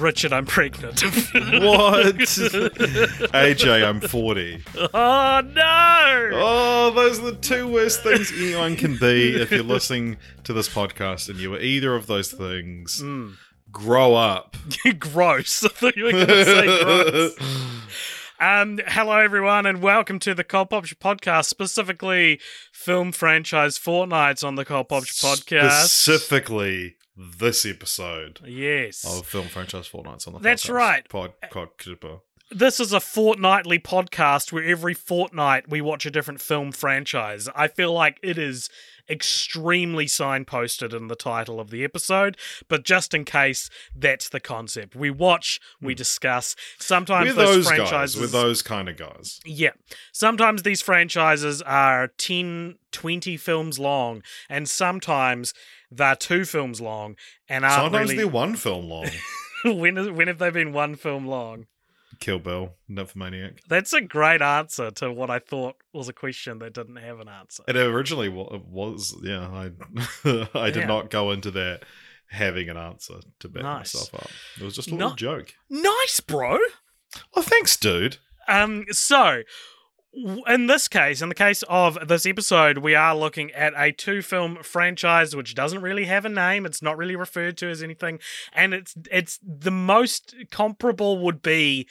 Richard, I'm pregnant. What? AJ, I'm 40. oh no! Oh, those are the two worst things anyone can be if you're listening to this podcast and you were either of those things. Mm. Grow up. gross. I thought you were going to say gross. Um, hello, everyone, and welcome to the Cold Pop Podcast, specifically film franchise Fortnights on the Cold Pop Podcast. Specifically, this episode yes. of Film Franchise Fortnights on the That's podcast. right. Podcast. This is a fortnightly podcast where every fortnight we watch a different film franchise. I feel like it is extremely signposted in the title of the episode, but just in case, that's the concept. We watch, we hmm. discuss. Sometimes We're those, those franchises. guys. We're those kind of guys. Yeah. Sometimes these franchises are 10, 20 films long, and sometimes they're two films long and Sometimes really. they're one film long. when, is, when have they been one film long? Kill Bill, Nymphomaniac. That's a great answer to what I thought was a question that didn't have an answer. It originally was, yeah. I I did Yeah. not go into that having an answer to back Nice. myself up. It was just a No- little joke. Nice, bro. Oh, thanks, dude. Um, so in this case, in the case of this episode, we are looking at a two-film franchise which doesn't really have a name. It's not really referred to as anything, and it's it's the most comparable would be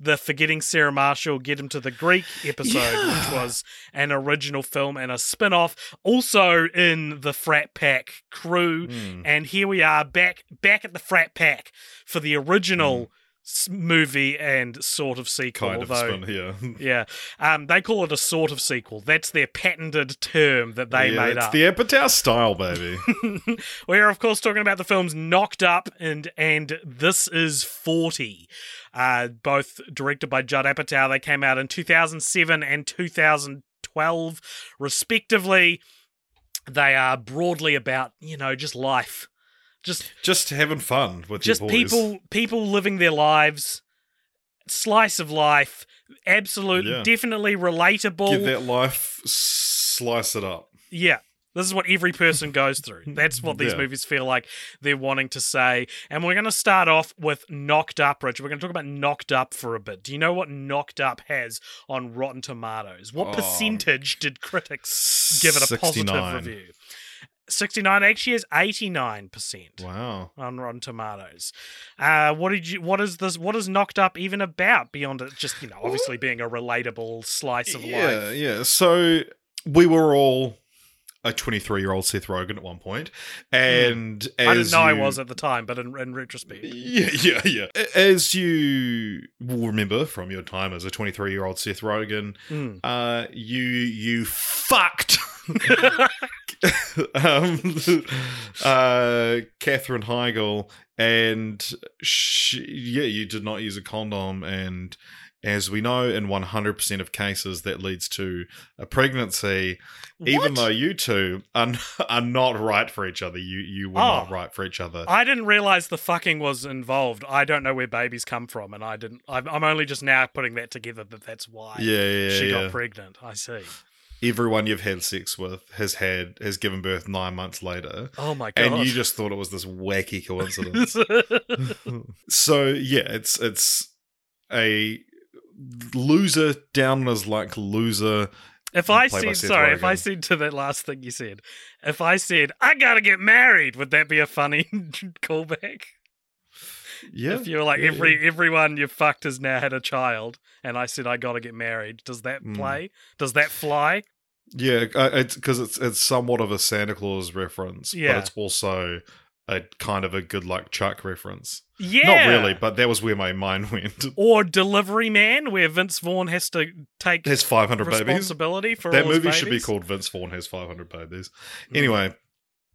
the Forgetting Sarah Marshall, Get Him to the Greek episode, which was an original film and a spin-off, also in the Frat Pack crew. Hmm. And here we are back back at the Frat Pack for the original s- movie and sort of sequel. Kind of although, spin here. yeah, um, they call it a sort of sequel. That's their patented term that they yeah, made it's up. the Apatow style, baby. We're of course talking about the films Knocked Up and and This Is Forty, uh, both directed by Judd Apatow. They came out in 2007 and 2012, respectively. They are broadly about you know just life, just just having fun with just people people living their lives, slice of life. Absolute, Yeah. definitely relatable. Give that life, slice it up. Yeah. This is what every person goes through. That's what these Yeah. movies feel like they're wanting to say. And we're going to start off with Knocked Up, Rich. We're going to talk about Knocked Up for a bit. Do you know what Knocked Up has on Rotten Tomatoes? What Oh. percentage did critics give it a positive 69. review? 69 actually is 89% Wow. on Rotten Tomatoes. Uh, what did you? What is this? What is Knocked Up even about beyond it just you know obviously being a relatable slice of life? Yeah, life? yeah. So we were all a 23 year old Seth Rogen at one point, and Hmm. I didn't know I was at the time, but in, in retrospect, Yeah, yeah, yeah. As you will remember from your time as a 23 year old Seth Rogen, Mm. uh, you you fucked um, uh, Katherine Heigl, and she, yeah, you did not use a condom, and as we know, in 100% of cases, that leads to a pregnancy. Even What? though you two are, n- are not right for each other, you you were Oh. not right for each other. I didn't realize the fucking was involved. I don't know where babies come from, and I didn't. I'm, I'm only just now putting that together that that's why yeah, yeah, she yeah. got pregnant. I see. everyone you've had sex with has had has given birth nine months later, Oh my god! and you just thought it was this wacky coincidence. so yeah, it's it's a loser down as like loser. if I said sorry, if I said to that last thing you said, if I said I gotta get married, would that be a funny callback? Yeah, If you're like yeah, every everyone you fucked has now had a child, and I said I gotta get married, does that Mm. play? Does that fly? yeah, uh, it's because it's it's somewhat of a Santa Claus reference, Yeah. but it's also a kind of a good luck Chuck reference. Yeah. Not really, but that was where my mind went. Or Delivery Man, where Vince Vaughn has to take his 500 babies. responsibility for That movie should be called Vince Vaughn Has 500 Babies. Mm. Anyway,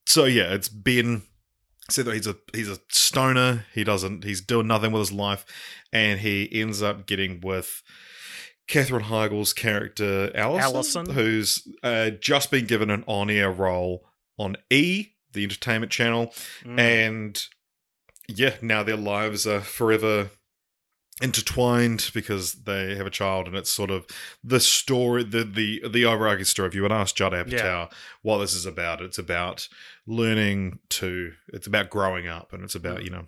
so yeah, it's Ben said that he's a he's a stoner. He doesn't he's doing nothing with his life, and he ends up getting with Katherine Heigl's character Allison, Allison. who's uh, just been given an on-air role on E, the entertainment channel, Mm. and yeah, now their lives are forever intertwined because they have a child, and it's sort of the story, the the the overarching story. If you would ask Judd Apatow Yeah. what this is about, it's about learning to, it's about growing up, and it's about you know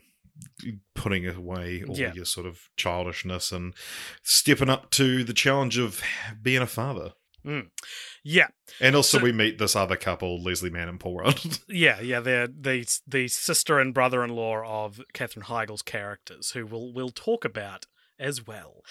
putting away all Yeah. your sort of childishness and stepping up to the challenge of being a father. Yeah, And also, So- we meet this other couple, Leslie Mann and Paul Rudd. yeah, yeah. They're the the sister and brother-in-law of Katherine Heigl's characters, who we'll we'll talk about as well.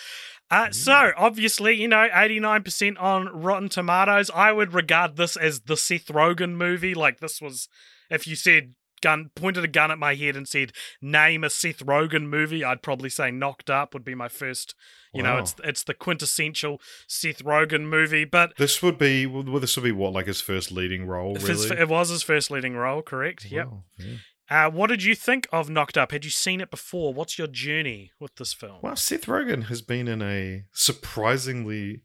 Uh, so obviously, you know, eighty nine percent on Rotten Tomatoes. I would regard this as the Seth Rogen movie. Like this was, if you said gun pointed a gun at my head and said name a Seth Rogen movie, I'd probably say Knocked Up would be my first. You know, it's it's the quintessential Seth Rogen movie, but. this would be, well, this would be what, like his first leading role, really? his- it was his first leading role, correct? Yep. Yeah. Uh, what did you think of Knocked Up? Had you seen it before? What's your journey with this film? Well, Seth Rogen has been in a surprisingly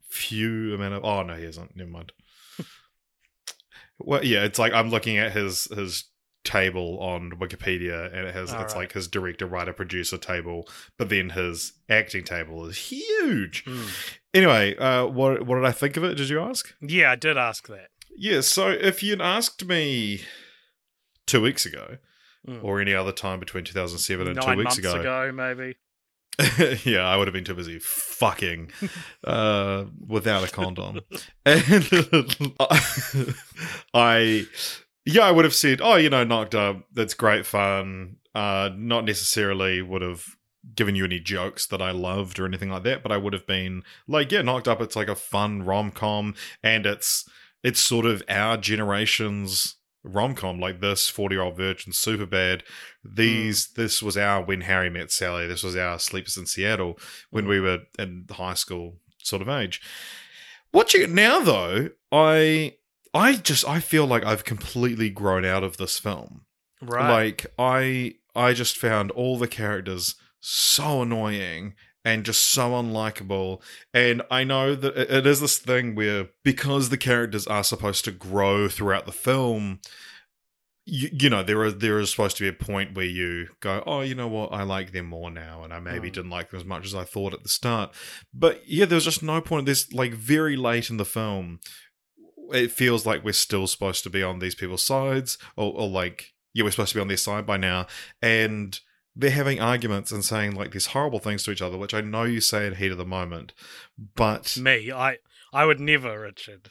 few amount of. Oh no, he hasn't. Never mind. well, yeah, it's like I'm looking at his his table on Wikipedia, and it has All it's right. like his director, writer, producer table, but then his acting table is huge. Hmm. Anyway, uh, what what did I think of it? Did you ask? Yeah, I did ask that. Yeah, so if you'd asked me two weeks ago, Mm. or any other time between 2007 and Nine two weeks months ago, maybe. yeah, I would have been too busy fucking uh, without a condom. And I, yeah, I would have said, oh, you know, knocked up. That's great fun. Uh, not necessarily would have given you any jokes that I loved or anything like that, but I would have been like, yeah, knocked up. It's like a fun rom com, and it's it's sort of our generation's rom com, like this, Forty Year Old Virgin, super bad. These, this was our When Harry Met Sally. This was our Sleepless in Seattle when we were in high school sort of age. Watching it now, though, I, I just I feel like I've completely grown out of this film. Right. Like I, I just found all the characters so annoying and just so unlikable. And I know that it- is this thing where because the characters are supposed to grow throughout the film, you, you know are there is supposed to be a point where you go, oh, you know what, I like them more now, and I maybe Mm. didn't like them as much as I thought at the start. But yeah, there's just no point. There's like very late in the film, it feels like we're still supposed to be on these people's sides, or, or like yeah, we're supposed to be on their side by now, and they're having arguments and saying like these horrible things to each other, which I know you say in heat of the moment, but Me, I, I would never, Richard.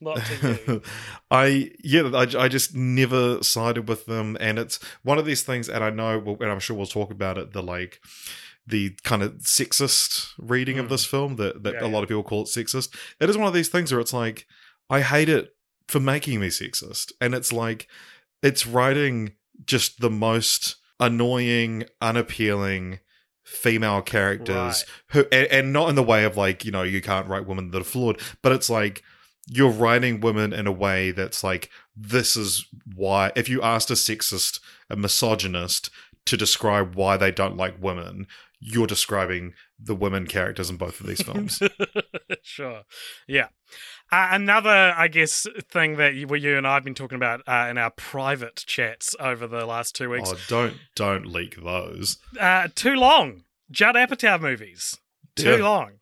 Not to you. I yeah, I, I just never sided with them, and it's one of these things. And I know, well, and I'm sure we'll talk about it. The like the kind of sexist reading of Mm. this film that that Yeah, a lot yeah. of people call it sexist. It is one of these things where it's like I hate it for making me sexist, and it's like it's writing just the most annoying, unappealing female characters who and, and not in the way of like you know you can't write women that are flawed but it's like you're writing women in a way that's like this is why if you asked a sexist a misogynist to describe why they don't like women you're describing the women characters in both of these films sure. Yeah. Uh, another, I guess, thing that you, you and I have been talking about uh, in our private chats over the last two weeks. oh don't don't leak those Uh, too long. Judd Apatow movies. Too Yeah. long.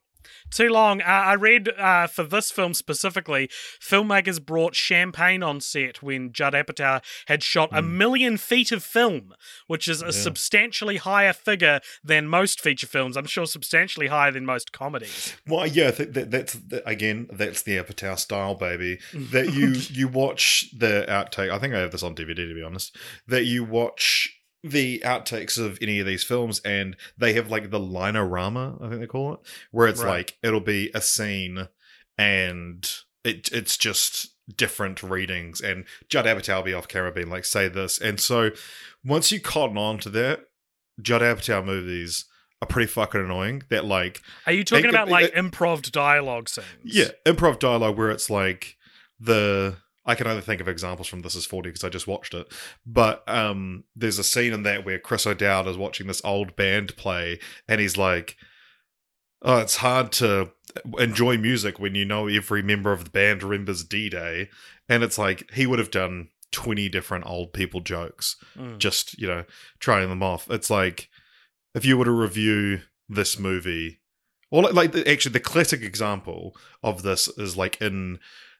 Too long. Uh, I read uh, for this film specifically, filmmakers brought champagne on set when Judd Apatow had shot a million feet of film, which is a Yeah. substantially higher figure than most feature films. I'm sure substantially higher than most comedies. Well, yeah, th- that, that's that, again, that's the Apatow style, baby. That you you watch the outtake. I think I have this on DVD to be honest. That you watch the outtakes of any of these films, and they have like the Line-O-Rama, I think they call it, where it's Right. like it'll be a scene, and it it's just different readings, and Judd Apatow will be off camera being like, "Say this," and so once you cotton on to that, Judd Apatow movies are pretty fucking annoying. That like, Are you talking It- about it- like it- improv dialogue scenes? yeah, improv dialogue where it's like the. I can only think of examples from This Is 40 because I just watched it. But um, there's a scene in that where Chris O'Dowd is watching this old band play and he's like, Oh, it's hard to enjoy music when you know every member of the band remembers D Day. And it's like he would have done 20 different old people jokes, Mm. just, you know, trying them off. It's like if you were to review this movie, or like, the, actually, the classic example of this is like in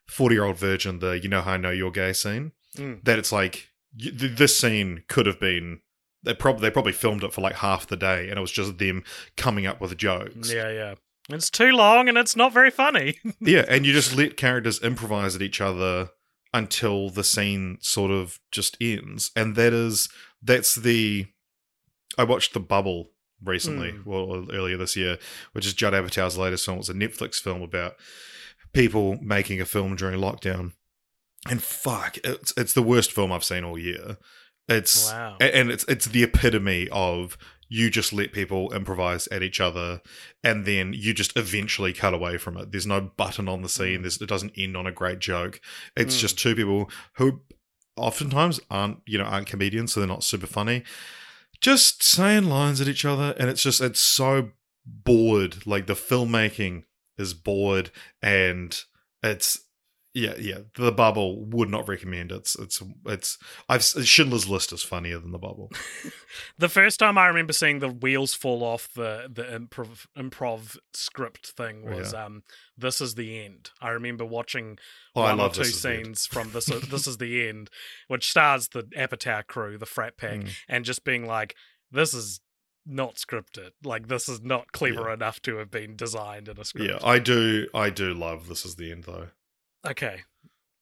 40 Year Old Virgin, the You Know How I Know You're Gay scene, Mm. that it's like y- th- this scene could have been. They probably they probably filmed it for like half the day, and it was just them coming up with jokes. Yeah, yeah. It's too long and it's not very funny. yeah, and you just let characters improvise at each other until the scene sort of just ends, and that is that's the. I watched The Bubble recently, Mm. well earlier this year, which is Judd Apatow's latest film. It's a Netflix film about people making a film during lockdown, and fuck, it's it's the worst film I've seen all year. It's Wow. and it's it's the epitome of you just let people improvise at each other and then you just eventually cut away from it. There's no button on the scene. There's, it doesn't end on a great joke. It's Mm. just two people who oftentimes aren't you know aren't comedians so they're not super funny just saying lines at each other. And it's just it's so bored. Like the filmmaking is bored and it's yeah yeah the bubble would not recommend it's it's it's i've schindler's list is funnier than the bubble The first time I remember seeing the wheels fall off the the improv improv script thing Oh, was um this is the end. I remember watching oh i one or two this is good. scenes from this this is the end, which stars the Apatow crew, the frat pack, Mm. and just being like, this is not scripted. Like this is not clever Yeah. enough to have been designed in a script. yeah i do i do love this is the end though Okay.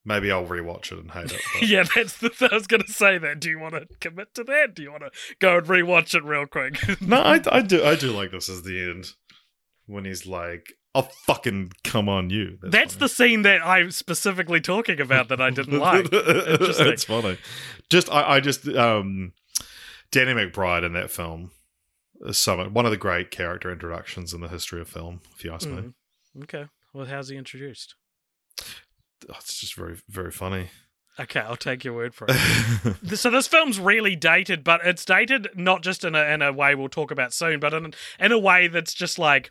maybe i'll rewatch it and hate it but- yeah, that's the. I was going to say that. Do you want to commit to that? Do you want to go and rewatch it real quick? no I, I do i do like this is the end when he's like oh fucking come on you That's, funny. the scene that I'm specifically talking about that I didn't like. It's funny. Just I, I just um Danny McBride in that film so one of the great character introductions in the history of film, if you ask me. Mm. Okay. Well, how's he introduced? Oh, it's just very very funny. Okay, I'll take your word for it. So this film's really dated, but it's dated not just in a in a way we'll talk about soon, but in in a way that's just like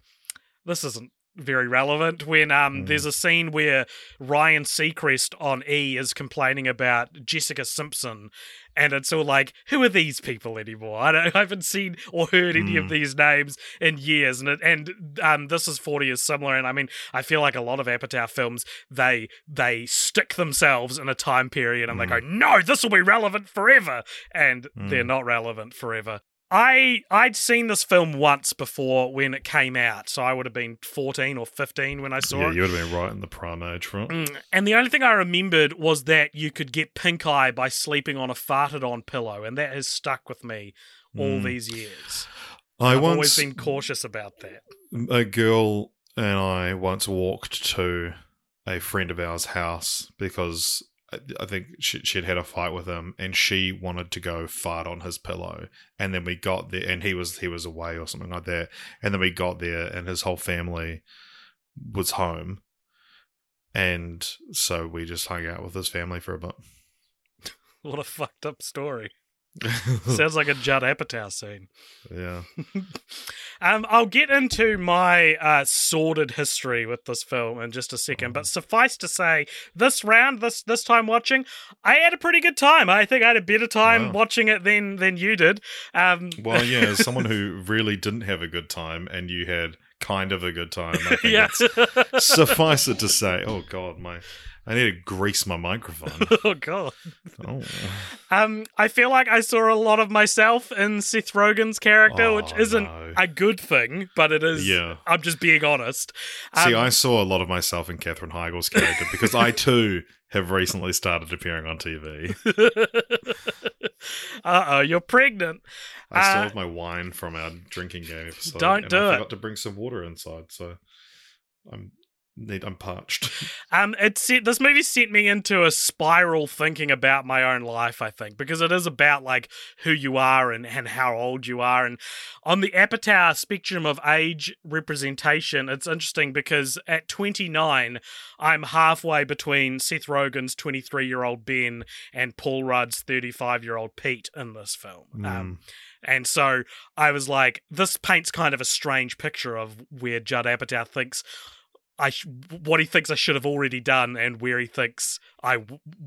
this isn't very relevant. When um Mm. there's a scene where Ryan Seacrest on E is complaining about Jessica Simpson, and it's all like, who are these people anymore? I, don't, I haven't seen or heard any of Mm. these names in years, and it, and um this is forty is similar, and I mean I feel like a lot of Apatow films they they stick themselves in a time period and they go, no, this will be relevant forever, and they're Mm. not relevant forever. I I'd seen this film once before when it came out, so I would have been fourteen or fifteen when I saw it. yeah, it. you would have been right in the prime age for it. Mm, And the only thing I remembered was that you could get pink eye by sleeping on a farted on pillow, and that has stuck with me all Mm. these years. I I've once always been cautious about that. a girl and I once walked to a friend of ours' house because I, think she, she'd had a fight with him, and she wanted to go fart on his pillow. And then we got there, and he was he was away or something like that. And then we got there, and his whole family was home, and so we just hung out with his family for a bit. What a fucked up story. Sounds like a Judd Apatow scene. yeah, Um, I'll get into my uh, sordid history with this film in just a second, but suffice to say, this round, this this time watching, I had a pretty good time. I think I had a better time Wow. watching it than than you did. Um, well, yeah, as someone who really didn't have a good time, and you had kind of a good time. I think yeah. suffice it to say, oh god, my I need to grease my microphone. oh god. Oh, Um, I feel like I saw a lot of myself in Seth Rogen's character, which Oh, isn't no. a good thing, but it is. Yeah. I'm just being honest. see, Um, I saw a lot of myself in Katherine Heigl's character because I too have recently started appearing on TV. uh oh, you're pregnant. I still Uh, have my wine from our drinking game episode. don't and do I it. forgot to bring some water inside, so I'm Need I'm parched. Um, it set, this movie sent me into a spiral thinking about my own life, I think, because it is about like who you are and, and how old you are. And on the Apatow spectrum of age representation, it's interesting because at 29, I'm halfway between Seth Rogen's 23 year old Ben and Paul Rudd's 35 year old Pete in this film. Um, and so I was like, this paints kind of a strange picture of where Judd Apatow thinks I sh- what he thinks I should have already done, and where he thinks I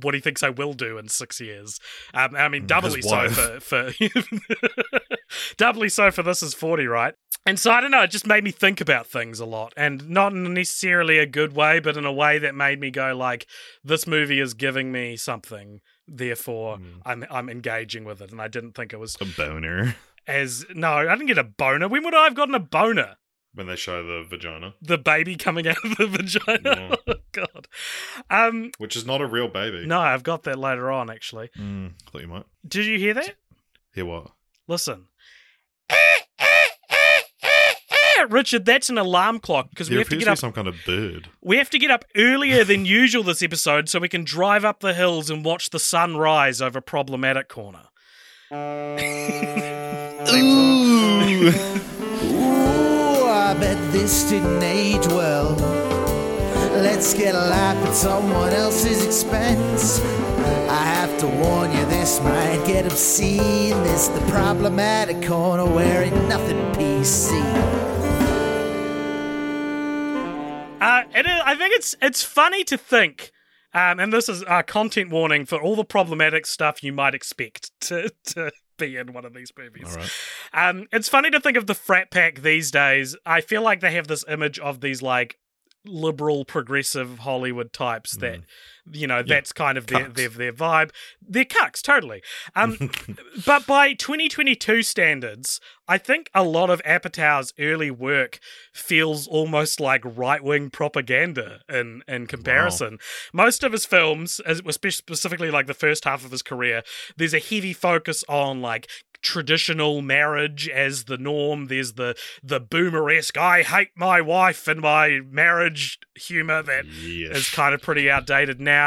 what he thinks I will do in six years. Um, I mean, Mm, doubly so for for doubly so for this is forty, right? And so I don't know. It just made me think about things a lot, and not in necessarily a good way, but in a way that made me go like, "This movie is giving me something." Therefore, Mm. I'm I'm engaging with it, and I didn't think it was A boner as no. I didn't get a boner. When would I have gotten a boner? When they show the vagina, the baby coming out of the vagina. Yeah. Oh, God. Um, which is not a real baby. no, I've got that later on. Actually, Mm, thought you might. did you hear that? Hear what? Listen. Richard, that's an alarm clock because we have to get to be up. some kind of bird. We have to get up earlier than usual this episode so we can drive up the hills and watch the sun rise over problematic corner. Ooh. Ooh, I bet this didn't age well. Let's get a laugh at someone else's expense. I have to warn you, this might get obscene. This the problematic corner where ain't nothing PC. Uh, it is, I think it's it's funny to think, um, and this is a content warning for all the problematic stuff you might expect to, to be in one of these movies. All right. Um, it's funny to think of the frat pack these days. I feel like they have this image of these like liberal, progressive Hollywood types that you know that's kind of their, their their vibe. They're cucks, totally. Um, but by 2022 standards, I think a lot of Apatow's early work feels almost like right wing propaganda in in comparison. Most of his films, as specifically like the first half of his career, there's a heavy focus on like traditional marriage as the norm. There's the the boomer-esque I hate my wife and my marriage humor that Yes. is kind of pretty outdated now.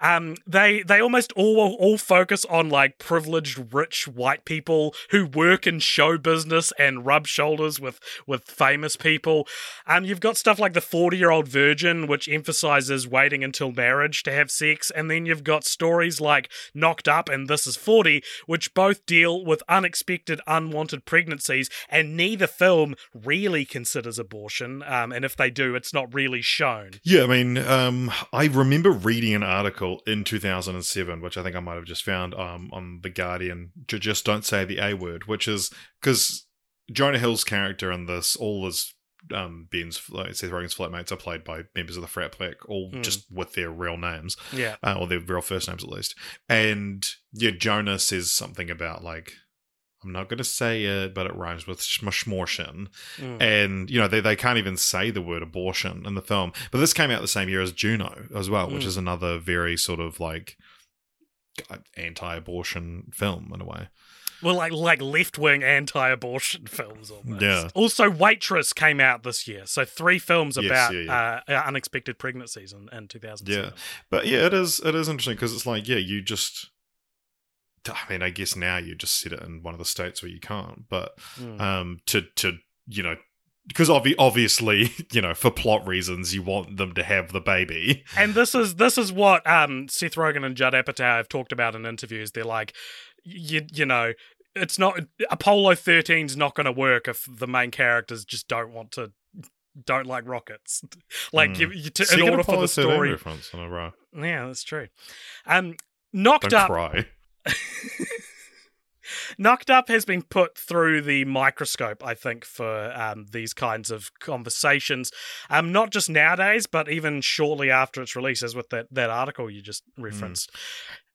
Um, they they almost all all focus on like privileged rich white people who work in show business and rub shoulders with with famous people. Um, you've got stuff like the forty year old virgin, which emphasizes waiting until marriage to have sex, and then you've got stories like Knocked Up and This Is Forty, which both deal with unexpected unwanted pregnancies, and neither film really considers abortion. Um, and if they do, it's not really shown. Yeah, I mean, um, I remember reading an article in 2007, which I think I might have just found um, on The Guardian, just don't say the A word, which is because Jonah Hill's character in this, all his um, Ben's, like, Seth Rogen's flatmates are played by members of the frat pack, all Hmm. just with their real names, Yeah. uh, or their real first names at least. And yeah, Jonah says something about like, I'm not going to say it, but it rhymes with schmortion Mm. and you know they, they can't even say the word abortion in the film but this came out the same year as juno as well which Mm. is another very sort of like anti-abortion film in a way Well, like like left wing anti abortion films almost. Yeah. Also, Waitress came out this year, so three films Yes, about yeah, Uh, unexpected pregnancies in, in 2007. yeah but yeah it is it is interesting because it's like yeah you just i mean i guess now you just set it in one of the states where you can't but Mm. um to to you know because obvi- obviously you know for plot reasons you want them to have the baby And this is this is what um, Seth Rogen and Judd Apatow have talked about in interviews. They're like, you you know, it's not Apollo 13's not going to work if the main characters just don't want to don't like rockets. like Mm. you, you, to, in order for the story. reference a row Yeah, that's true. Um, knocked don't up. cry Knocked Up has been put through the microscope, I think, for um, these kinds of conversations. Um, not just nowadays, but even shortly after its release, as with that, that article you just referenced.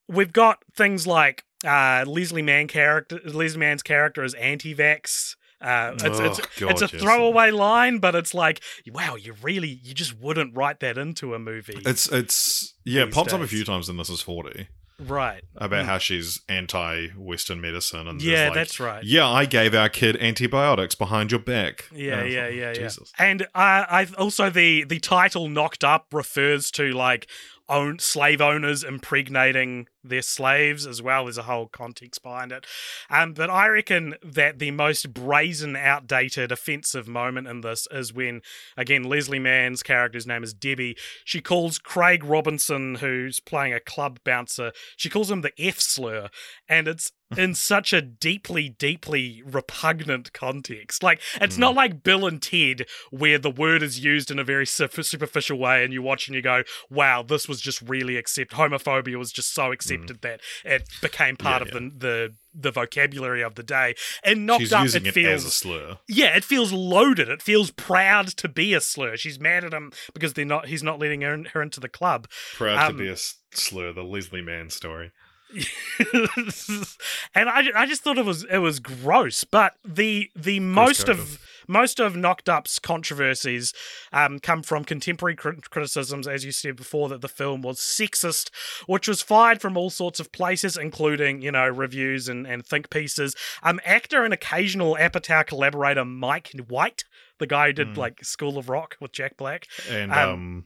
We've got things like uh, Leslie Mann character. Leslie Mann's character is anti-vax. Uh, it's, Oh, it's, it's a throwaway line, but it's like, wow, you really, you just wouldn't write that into a movie. It's it's yeah, it pops up a few times in This Is Forty. Right. about how she's anti-Western medicine and Yeah, like, that's right. Yeah, I gave our kid antibiotics behind your back. Yeah, yeah, like, yeah, yeah. Jesus. And uh, I've also the the title "Knocked Up" refers to like own slave owners impregnating their slaves as well. There's a whole context behind it. Um, but I reckon that the most brazen, outdated, offensive moment in this is when, again, Leslie Mann's character's name is Debbie. She calls Craig Robinson, who's playing a club bouncer, she calls him the F slur, and it's in such a deeply, deeply repugnant context. Like, it's not like Bill and Ted, where the word is used in a very superficial way, and you watch and you go, wow, this was just really accept. Homophobia was just so accepted that it became part Yeah, of the, the the vocabulary of the day. And knocked She's up, using it it, feels as a slur. yeah, it feels loaded. It feels proud to be a slur. She's mad at him because they're not. He's not letting her, her into the club. Proud Um, to be a slur, the Leslie Mann story. and I, I just thought it was it was gross. But the the most kind of most of Knocked Up's controversies um, come from contemporary crit- criticisms, as you said before, that the film was sexist, which was fired from all sorts of places, including you know reviews and, and think pieces. Um, actor and occasional Apatow collaborator Mike White, the guy who did like School of Rock with Jack Black. And Um, um,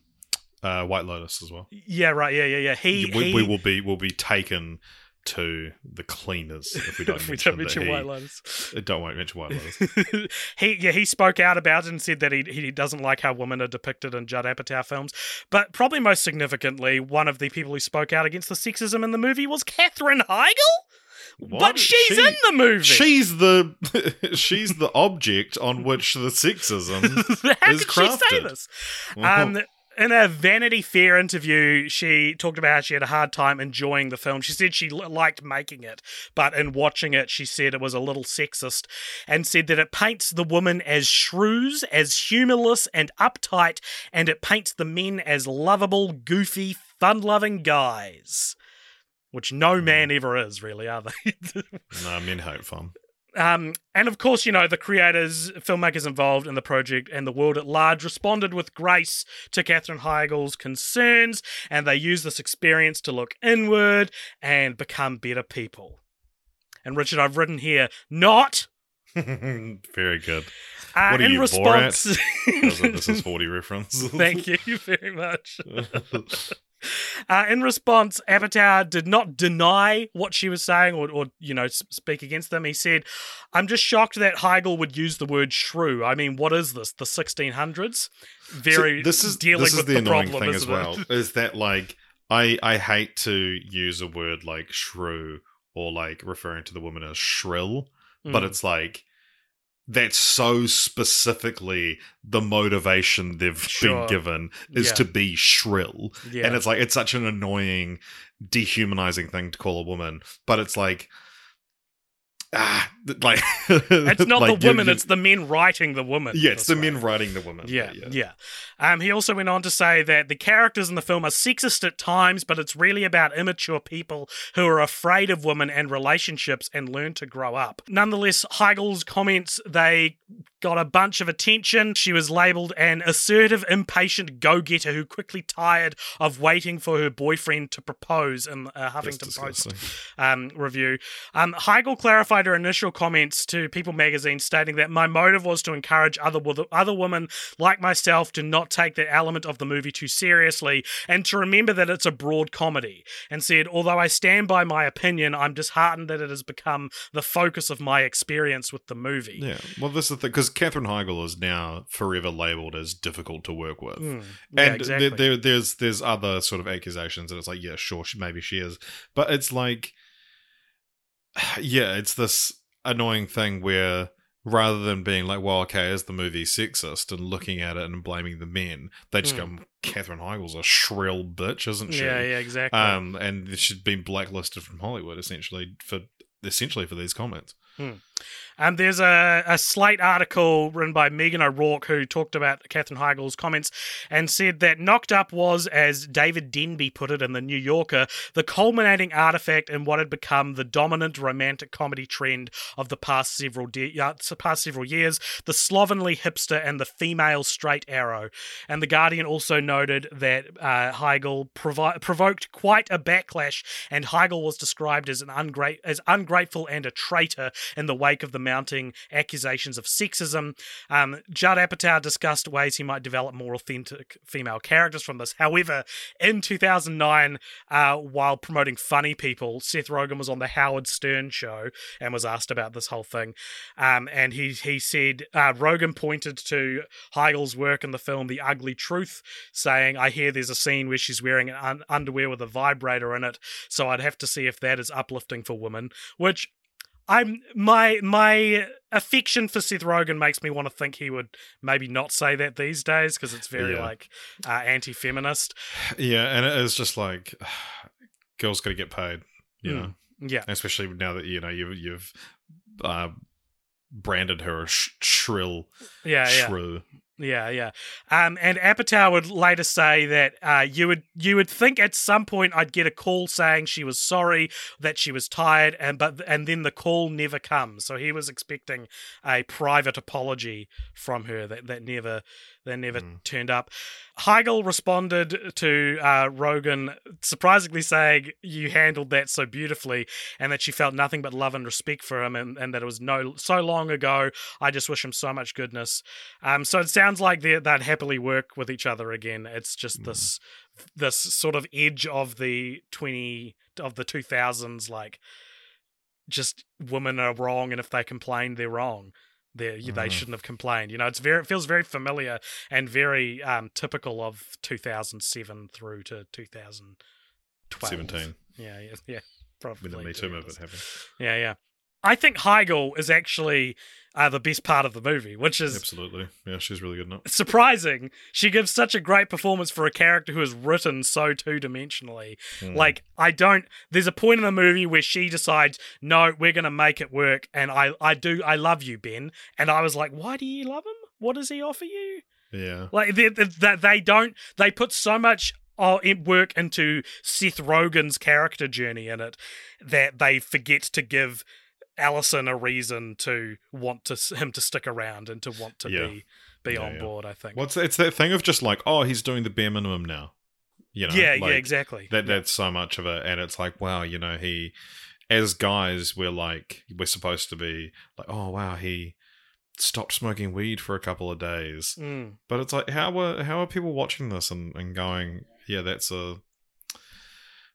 uh, White Lotus as well. Yeah, right. Yeah, yeah, yeah. He, we, he we will be will be taken to the cleaners if we don't if we mention, don't mention he, White Lotus. Uh, Don't won't mention White Lotus. he yeah he spoke out about it and said that he he doesn't like how women are depicted in Judd Apatow films. But probably most significantly, one of the people who spoke out against the sexism in the movie was Katherine Heigl. What? But she's She- in the movie. She's the she's the object on which the sexism How is could she say crafted. this? Um, in a Vanity Fair interview, she talked about how she had a hard time enjoying the film. She said she liked making it, but in watching it, she said it was a little sexist and said that it paints the woman as shrews, as humorless and uptight, and it paints the men as lovable, goofy, fun loving guys. Which no hmm. man ever is, really, are they? no, men hope fun. Um, and of course, you know, the creators, filmmakers involved in the project, and the world at large responded with grace to Katherine Heigl's concerns, and they used this experience to look inward and become better people. And Richard, I've written here, not Very good. uh, What are in you, response. This is- this is 40 reference. Thank you very much. Uh, in response, Apatow did not deny what she was saying or, or you know, speak against them. He said, I'm just shocked that Heigl would use the word shrew. I mean, what is this? The 1600s? Very So this is dealing this is with the, the, annoying problem, thing as well. it? Is that like I I hate to use a word like shrew or like referring to the woman as shrill, but Mm. it's like that's so specifically the motivation they've Sure. been given is Yeah. to be shrill. Yeah. And it's like it's such an annoying, dehumanizing thing to call a woman, but it's like ah like It's not like, the you- it's the men writing the women. yeah, it's the way. men writing the woman. Yeah, yeah. Um, he also went on to say that the characters in the film are sexist at times, but it's really about immature people who are afraid of women and relationships and learn to grow up. Nonetheless, Heigl's comments they got a bunch of attention. She was labeled an assertive, impatient go-getter who quickly tired of waiting for her boyfriend to propose in a Huffington Post um, review. Um, Heigl clarified her initial comments to People magazine, stating that my motive was to encourage other other women like myself to not take that element of the movie too seriously and to remember that it's a broad comedy. And said, although I stand by my opinion, I'm disheartened that it has become the focus of my experience with the movie. Yeah, well, this is the thing because Katherine Heigl is now forever labeled as difficult to work with, Mm, yeah, and exactly. there, there, there's there's other sort of accusations, and it's like, yeah, sure, she, maybe she is, but it's like, yeah, it's this annoying thing where rather than being like, well, okay, is the movie sexist and looking at it and blaming the men, they just go, Katherine Heigl's a shrill bitch, isn't she? Hmm. yeah, yeah, exactly. Um, and she's been blacklisted from Hollywood essentially for essentially for these comments. Um, there's a, a Slate article written by Meghan O'Rourke who talked about Katherine Heigl's comments and said that Knocked Up was, as David Denby put it in The New Yorker, the culminating artifact in what had become the dominant romantic comedy trend of the past several de- uh, past several years, the slovenly hipster and the female straight arrow. And The Guardian also noted that uh, Heigl provi- provoked quite a backlash, and Heigl was described as an ungra- as ungrateful and a traitor in the wake of the mounting accusations of sexism. Um, Judd Apatow discussed ways he might develop more authentic female characters from this. However, in 2009, uh, while promoting Funny People, Seth Rogen was on the Howard Stern show and was asked about this whole thing. Um, and he he said uh, Rogen pointed to Heigl's work in the film The Ugly Truth, saying, "I hear there's a scene where she's wearing an un- underwear with a vibrator in it, so I'd have to see if that is uplifting for women." Which I'm my my affection for Seth Rogen makes me want to think he would maybe not say that these days because it's very Yeah. like uh, anti-feminist. Yeah, and it is just like girls got to get paid, you know, Yeah, especially now that you know you've you've uh, branded her a sh- shrill yeah, yeah. shrew. Yeah, yeah. Yeah. Um, and Apatow would later say that uh, you would you would think at some point I'd get a call saying she was sorry that she was tired, and but and then the call never comes. So he was expecting a private apology from her that that never that never turned up. Heigl responded to uh, Rogen surprisingly saying you handled that so beautifully, and that she felt nothing but love and respect for him, and, and that it was no so long ago. I just wish him so much goodness. Um, so it sounds like they they'd happily work with each other again. It's just this this sort of edge of the twenty of the two thousands, like just women are wrong, and if they complain, they're wrong. They they Mhm. shouldn't have complained. You know, it's very it feels very familiar and very um, typical of two thousand seven through to two thousand twelve. 17. Yeah, yeah, yeah. Probably. When the Me Too movement happened. Yeah, yeah. I think Heigl is actually uh, the best part of the movie, which is Absolutely. Yeah, she's really good in it. surprising. She gives such a great performance for a character who is written so two dimensionally. Mm. Like, I don't. There's a point in the movie where she decides, no, we're going to make it work. And I, I do, I love you, Ben. And I was like, why do you love him? What does he offer you? Yeah. Like they, they, they- they don't. They put so much in- work into Seth Rogen's character journey in it that they forget to give Allison a reason to want to him to stick around and to want to Yeah. be be Yeah, on yeah. board. I think. What's it's that thing of just like, oh, he's doing the bare minimum now. You know, yeah, like, yeah, exactly. That that's so much of it, and it's like, wow, you know, he, as guys, we're like, we're supposed to be like, oh wow, he stopped smoking weed for a couple of days, Mm. but it's like, how are how are people watching this and, and going, yeah, that's a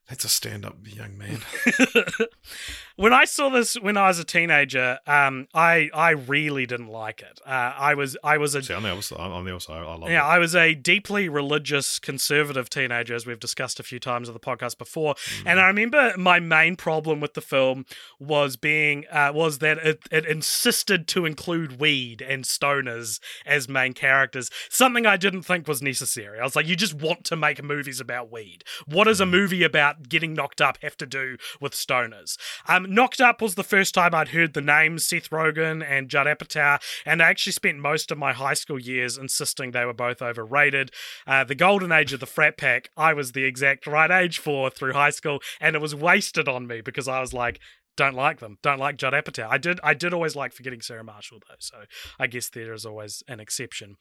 that's a stand up young man. when I saw this when I was a teenager, um, I I really didn't like it. Uh, I was I was a See, on the other side, on the other side, I love Yeah, it. I was a deeply religious conservative teenager, as we've discussed a few times on the podcast before. And I remember my main problem with the film was being uh, was that it, it insisted to include weed and stoners as main characters, something I didn't think was necessary. I was like, you just want to make movies about weed. What is a movie about getting knocked up have to do with stoners? Um, knocked up was the first time I'd heard the names Seth Rogen and Judd Apatow, and I actually spent most of my high school years insisting they were both overrated. Uh, the golden age of the frat pack, I was the exact right age for through high school, and it was wasted on me because I was like, don't like them, don't like Judd Apatow. I did, I did always like forgetting Sarah Marshall though, so I guess there is always an exception.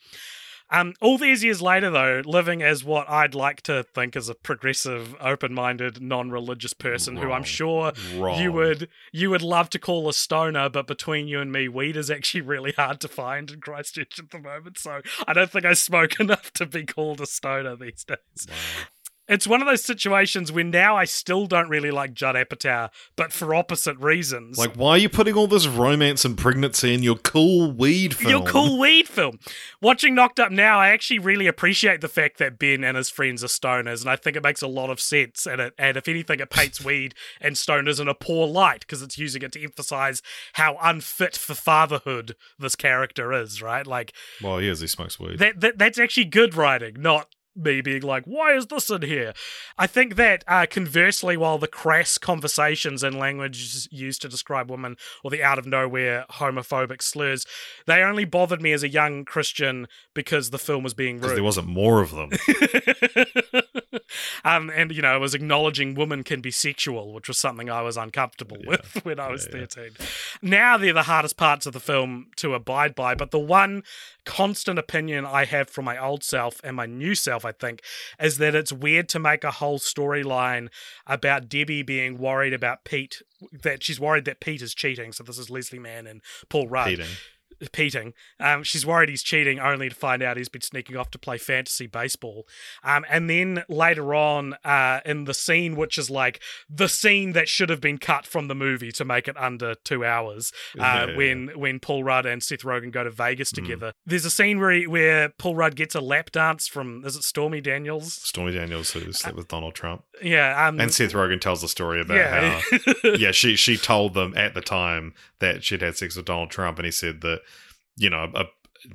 Um, all these years later, though, living as what I'd like to think is a progressive, open-minded, non-religious person, who I'm sure Wrong. you would you would love to call a stoner, but between you and me, weed is actually really hard to find in Christchurch at the moment. So I don't think I smoke enough to be called a stoner these days. It's one of those situations where now I still don't really like Judd Apatow, but for opposite reasons. Like, why are you putting all this romance and pregnancy in your cool weed film? Your cool weed film. Watching Knocked Up now, I actually really appreciate the fact that Ben and his friends are stoners, and I think it makes a lot of sense. And it, and if anything, it paints weed and stoners in a poor light because it's using it to emphasize how unfit for fatherhood this character is. Right? Like Well, he is. He smokes weed. that. that that's actually good writing, not me being like, why is this in here? I think that uh, conversely, while the crass conversations and language used to describe women or the out of nowhere homophobic slurs, they only bothered me as a young Christian because the film was being Because rude. there wasn't more of them. um, and you know, it was acknowledging women can be sexual, which was something I was uncomfortable with when I was Yeah, yeah. 13. Now they're the hardest parts of the film to abide by, but the one constant opinion I have from my old self and my new self, I think, is that it's weird to make a whole storyline about Debbie being worried about Pete, that she's worried that Pete is cheating. So this is Leslie Mann and Paul Rudd Peting. Um, she's worried he's cheating, only to find out he's been sneaking off to play fantasy baseball. Um, and then later on, uh, in the scene, which is like the scene that should have been cut from the movie to make it under two hours, uh, Yeah, when when Paul Rudd and Seth Rogen go to Vegas together. There's a scene where he, where Paul Rudd gets a lap dance from is it Stormy Daniels? Stormy Daniels who slept with Donald Trump. Yeah, um, And Seth Rogen tells the story about yeah. how yeah, she she told them at the time that she'd had sex with Donald Trump, and he said that you know, a,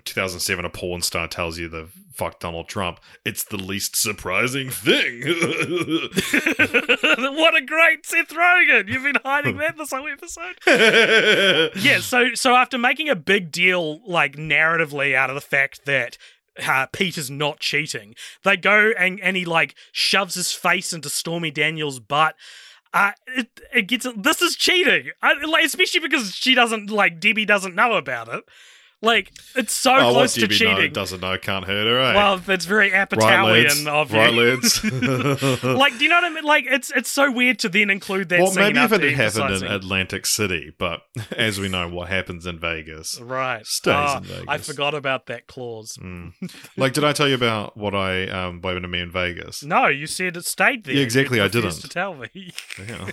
2007, a porn star tells you the fuck Donald Trump. It's the least surprising thing. what a great Seth Rogen! You've been hiding that this whole episode. yeah, so so after making a big deal like narratively out of the fact that uh, Pete is not cheating, they go and and he like shoves his face into Stormy Daniels' butt. Uh, it it gets this is cheating, I, like especially because she doesn't like Debbie doesn't know about it. Like it's so oh, close to Debbie know, cheating. doesn't know can't hurt her. Eh? well, that's very Apatowian of you. Right, lads. like, do you know what I mean? Like, it's it's so weird to then include that. well, maybe if it happened in Atlantic City, but as we know, what happens in Vegas Right. stays Ah, in Vegas. I forgot about that clause. Mm. Like, did I tell you about what I um what happened to me in Vegas? No, you said it stayed there. Yeah, exactly, I didn't. to tell me. Yeah.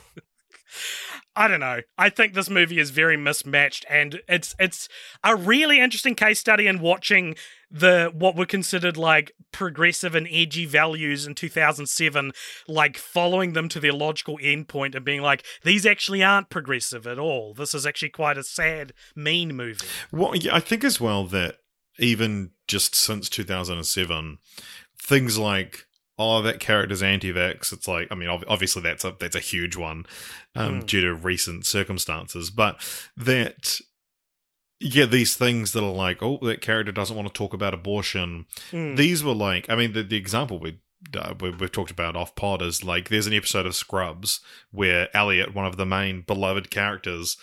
I don't know. I think this movie is very mismatched, and it's it's a really interesting case study in watching the what were considered like progressive and edgy values in 2007, like following them to their logical endpoint and being like, these actually aren't progressive at all. This is actually quite a sad, mean movie. Well, yeah, I think as well that even just since 2007, things like oh that character's anti-vax. It's like I mean, obviously that's a that's a huge one um, Mm. due to recent circumstances, but that. Yeah, these things that are like, oh, that character doesn't want to talk about abortion. Mm. These were like, I mean, the, the example we, uh, we we've talked about off pod is like, there's an episode of Scrubs where Elliot, one of the main beloved characters,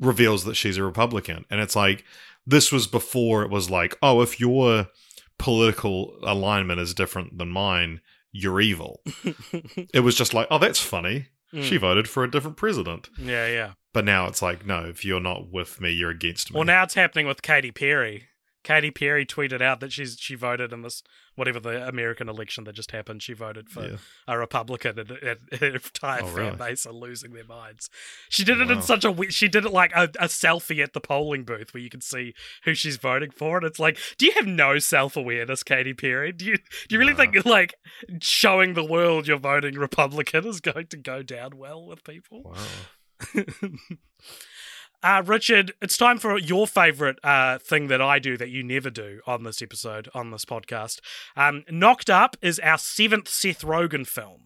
reveals that she's a Republican, and it's like this was before it was like, oh, if your political alignment is different than mine, you're evil. it was just like, oh, that's funny. She Mm. voted for a different president. yeah, yeah. But now it's like, no, if you're not with me, you're against me. Well, now it's happening with Katy Perry. Katy Perry tweeted out that she's she voted in this whatever the American election that just happened. She voted for Yeah. a Republican, and, and her entire Oh, fan really? base are losing their minds. She did it in such a she did it like a, a selfie at the polling booth where you can see who she's voting for, and it's like, do you have no self awareness, Katy Perry? Do you do you really Nah. think like showing the world you're voting Republican is going to go down well with people? Wow. Uh, Richard, it's time for your favorite uh, thing that I do that you never do on this episode, on this podcast. Um, Knocked Up is our seventh Seth Rogen film.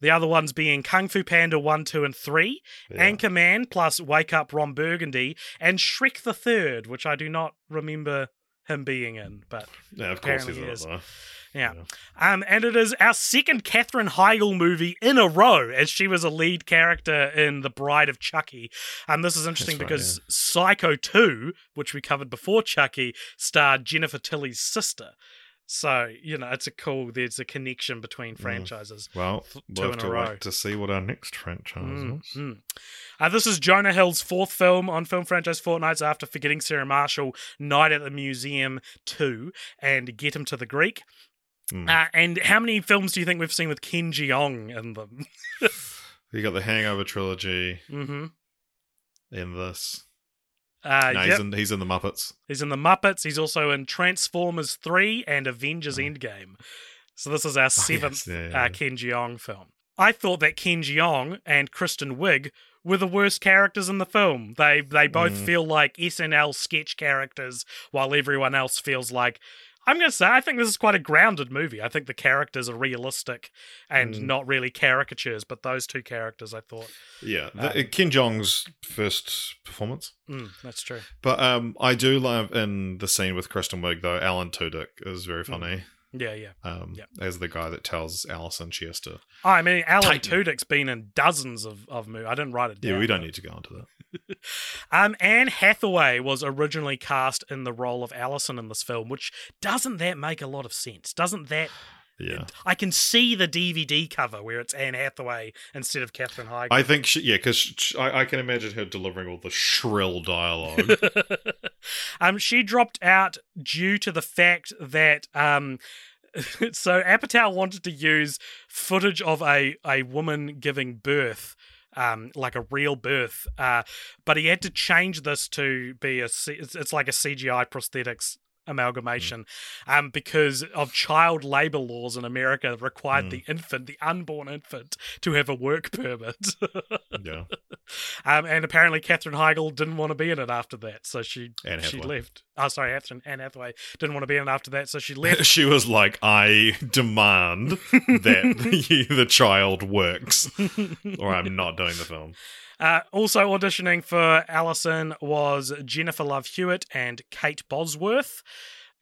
The other ones being Kung Fu Panda 1, 2, and 3, Yeah. Anchorman plus Wake Up Ron Burgundy, and Shrek the Third, which I do not remember him being in, but Yeah, of course he's he not is. though. Yeah. Yeah. Um, and it is our second Katherine Heigl movie in a row, as she was a lead character in The Bride of Chucky. And this is interesting right, because Psycho 2, which we covered before Chucky, starred Jennifer Tilly's sister. So, you know, it's a cool, there's a connection between franchises. Well, Two we'll have in to a row. to see what our next franchise Mm, is. mm. Uh, this is Jonah Hill's fourth film on Film Franchise Fortnights after Forgetting Sarah Marshall, Night at the Museum 2, and Get Him to the Greek. Mm. Uh, and how many films do you think we've seen with Ken Jeong in them? You got the Hangover trilogy mm-hmm. in this. Uh, no, yep. he's in he's in the Muppets. He's in the Muppets. He's also in Transformers 3 and Avengers Endgame. So this is our seventh Oh, yeah, yeah, uh. Ken Jeong film. I thought that Ken Jeong and Kristen Wiig were the worst characters in the film. They they both Mm. feel like SNL sketch characters, while everyone else feels like I'm going to say I think this is quite a grounded movie. I think the characters are realistic and Mm. not really caricatures, but those two characters I thought, Yeah, the, Ken Jeong's first performance. mm, that's true. But um, I do love in the scene with Kristen Wiig though. Alan Tudyk is very funny. Yeah, yeah. Um, Yeah. as the guy that tells Allison she has to. I mean, Alan. Tudyk's been in dozens of, of movies. I didn't write it down. Yeah, we don't but- need to go into that. Um, Anne Hathaway was originally cast in the role of Allison in this film, which doesn't that make a lot of sense? Doesn't that? Yeah, I can see the DVD cover where it's Anne Hathaway instead of Katherine Heigl. I think she, yeah, because I, I can imagine her delivering all the shrill dialogue. um, she dropped out due to the fact that um, so Apatow wanted to use footage of a a woman giving birth. Um, like a real birth, uh, but he had to change this to be a. C- It's, it's like a CGI prosthetics amalgamation, um, because of child labor laws in America required Mm. the infant, the unborn infant, to have a work permit. yeah, Um, and apparently Katherine Heigl didn't want to be in it after that, so she she left. Oh, sorry, Katherine Anne Hathaway didn't want to be in it after that, so she left. she was like, "I demand that the child works, or I'm not doing the film." Uh, also auditioning for Allison was Jennifer Love Hewitt and Kate Bosworth.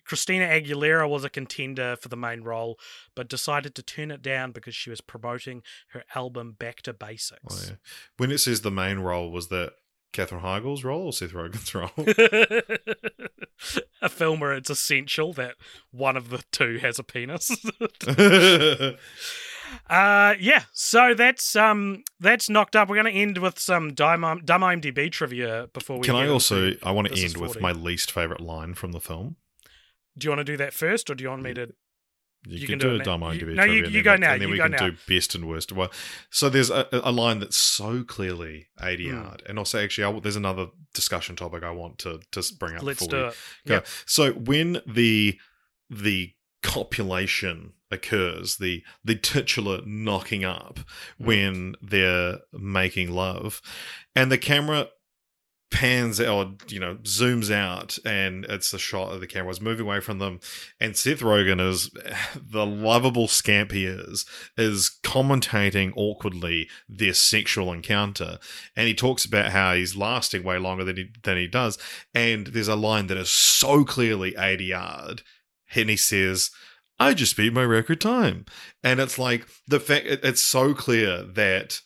Christina Aguilera was a contender for the main role, but decided to turn it down because she was promoting her album Back to Basics. Oh, yeah. When it says the main role, was that Katherine Heigl's role or Seth Rogen's role? a film where it's essential that one of the two has a penis. Uh, yeah. So that's um that's knocked up. We're going to end with some dumb, dumb IMDb trivia before we. Can I also? I want to end with my least favorite line from the film. Do you want to do that first, or do you want me to? You, You can, can do do, a dumb You- IMDb no, you- trivia and you then go now, and then you we can now. do best and worst. Well, so there's a, a line that's so clearly 80 Hmm. yard, and also actually, I, there's another discussion topic I want to to bring up. Let's before do we it. go. Yep. So when the the copulation occurs, the the titular knocking up Hmm. when they're making love, and the camera pans out, or you know, zooms out, and it's a shot of the camera is moving away from them, and Seth Rogen is the lovable scamp he is, is commentating awkwardly their sexual encounter, and he talks about how he's lasting way longer than he than he does, and there's a line that is so clearly ADR, and he says. I just beat my record time. And it's like the fact it- it's so clear that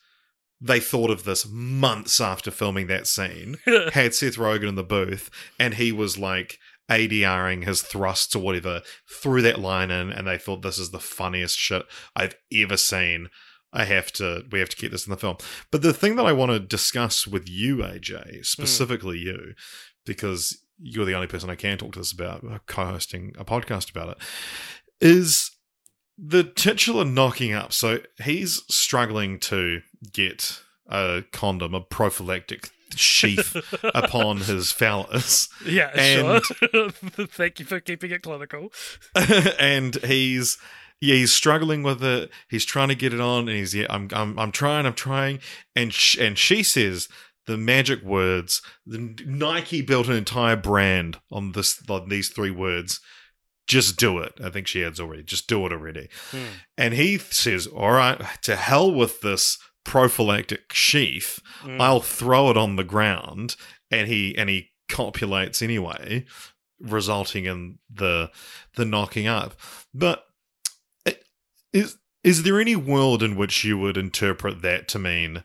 they thought of this months after filming that scene, had Seth Rogen in the booth, and he was like ADRing his thrusts or whatever, threw that line in, and they thought this is the funniest shit I've ever seen. I have to, we have to keep this in the film. But the thing that I want to discuss with you, AJ, specifically you, because you're the only person I can talk to this about, uh, co-hosting a podcast about it, is the titular knocking up. So he's struggling to get a condom, a prophylactic sheath upon his phallus. Yeah, And- sure. Thank you for keeping it clinical. and he's yeah, he's struggling with it. He's trying to get it on, and he's yeah, I'm I'm I'm trying, I'm trying, and sh- and she says the magic words. The Nike built an entire brand on this on these three words. Just do it. I think she adds already. Just do it already. Hmm. And he says, "All right, to hell with this prophylactic sheath. Mm. I'll throw it on the ground." And he and he copulates anyway, resulting in the the knocking up. But it- is is there any world in which you would interpret that to mean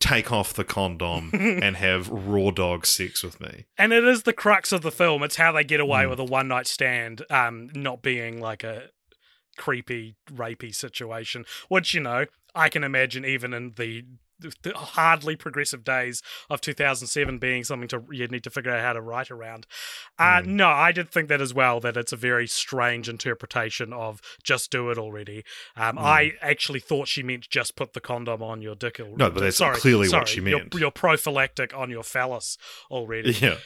take off the condom and have raw dog sex with me? And it is the crux of the film. It's how they get away Mm. with a one night stand, um, not being like a creepy, rapey situation. Which you know, I can imagine even in the, the hardly progressive days of 2007 being something to you need to figure out how to write around. Uh, Mm. No, I did think that as well. That it's a very strange interpretation of just do it already. Um, Mm. I actually thought she meant just put the condom on your dick. Already. No, but that's sorry, clearly what sorry, she your- meant. Your, prophylactic on your phallus already. Yeah.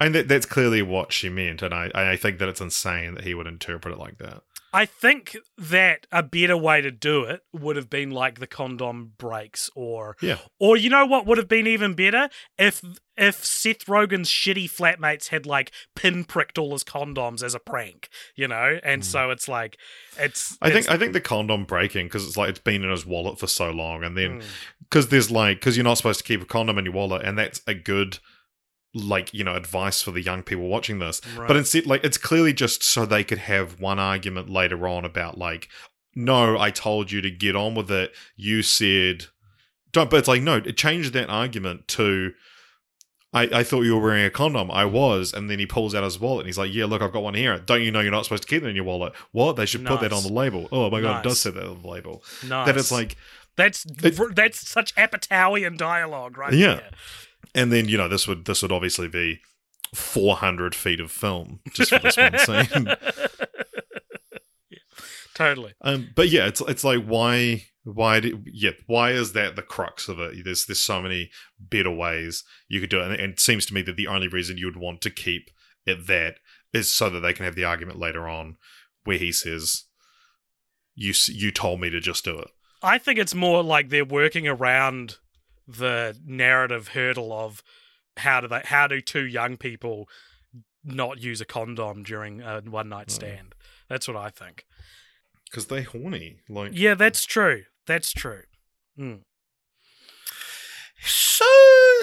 And that, that's clearly what she meant, and I, I think that it's insane that he would interpret it like that. I think that a better way to do it would have been like the condom breaks, or Yeah. or you know what would have been even better if if Seth Rogen's shitty flatmates had like pinpricked all his condoms as a prank, you know, and so it's like it's. I think it's- I think the condom breaking because it's like it's been in his wallet for so long, and then Mm. because there's like because you're not supposed to keep a condom in your wallet, and that's a good like you know advice for the young people watching this. Right. But instead, like it's clearly just so they could have one argument later on about like, no, I told you to get on with it. You said don't. But it's like no, it changed that argument to. I, I thought you were wearing a condom. I was, and then he pulls out his wallet and he's like, "Yeah, look, I've got one here. Don't you know you're not supposed to keep it in your wallet? What? They should put that on the label. Oh my god, it does Nice. say that on the label. nice. That it's like, that's it- that's such Apatowian dialogue, right? Yeah. there. And then you know this would this would obviously be 400 feet of film just for this one scene. yeah, totally. Um, but yeah, it's it's like why why do, yeah why is that the crux of it? There's there's so many better ways you could do it, and, and it seems to me that the only reason you would want to keep it that is so that they can have the argument later on where he says you you told me to just do it. I think it's more like they're working around the narrative hurdle of how do they how do two young people not use a condom during a one night Hmm. stand. That's what I think. Because they horny, like Yeah, that's true. That's true. Mm. So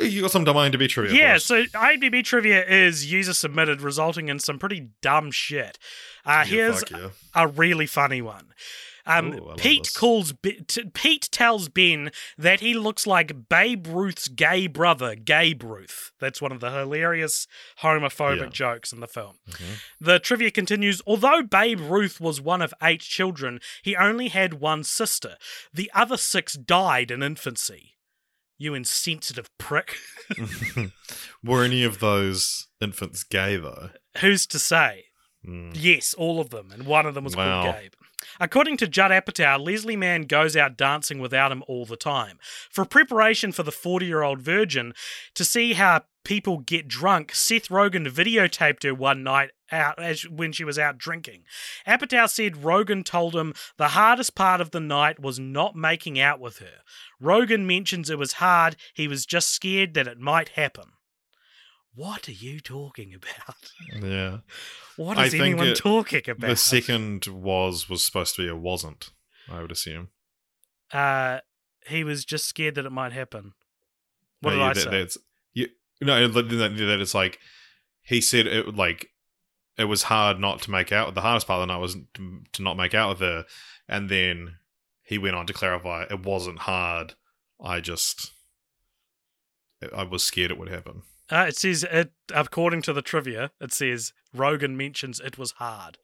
you got some dumb IMDb trivia. Yeah, so IMDb trivia is user submitted, resulting in some pretty dumb shit. Uh, Yeah, here's yeah. a really funny one. Um, Ooh, Pete this. calls B- t- Pete tells Ben that he looks like Babe Ruth's gay brother, Gabe Ruth. That's one of the hilarious homophobic Yeah. jokes in the film. Mhm. The trivia continues Although Babe Ruth was one of eight children, he only had one sister. The other six died in infancy. You insensitive prick. Were any of those infants gay though? Who's to say? Mm. Yes, all of them, and one of them was Wow. called Gabe. According to Judd Apatow, Leslie Mann goes out dancing without him all the time. For preparation for the 40 year old virgin, to see how people get drunk, Seth Rogen videotaped her one night out as when she was out drinking. Apatow said Rogen told him the hardest part of the night was not making out with her. Rogen mentions it was hard, he was just scared that it might happen. What are you talking about? Yeah. what is anyone it- talking about? The second was was supposed to be a wasn't. I would assume. uh, he was just scared that it might happen. What No, did yeah, I that, say? That's you. No, that, that, that it's like he said it like it was hard not to make out. The hardest part of the night was to, to not make out with her, and then he went on to clarify it wasn't hard. I just I was scared it would happen. Uh, it says it according to the trivia. It says Rogen mentions it was hard.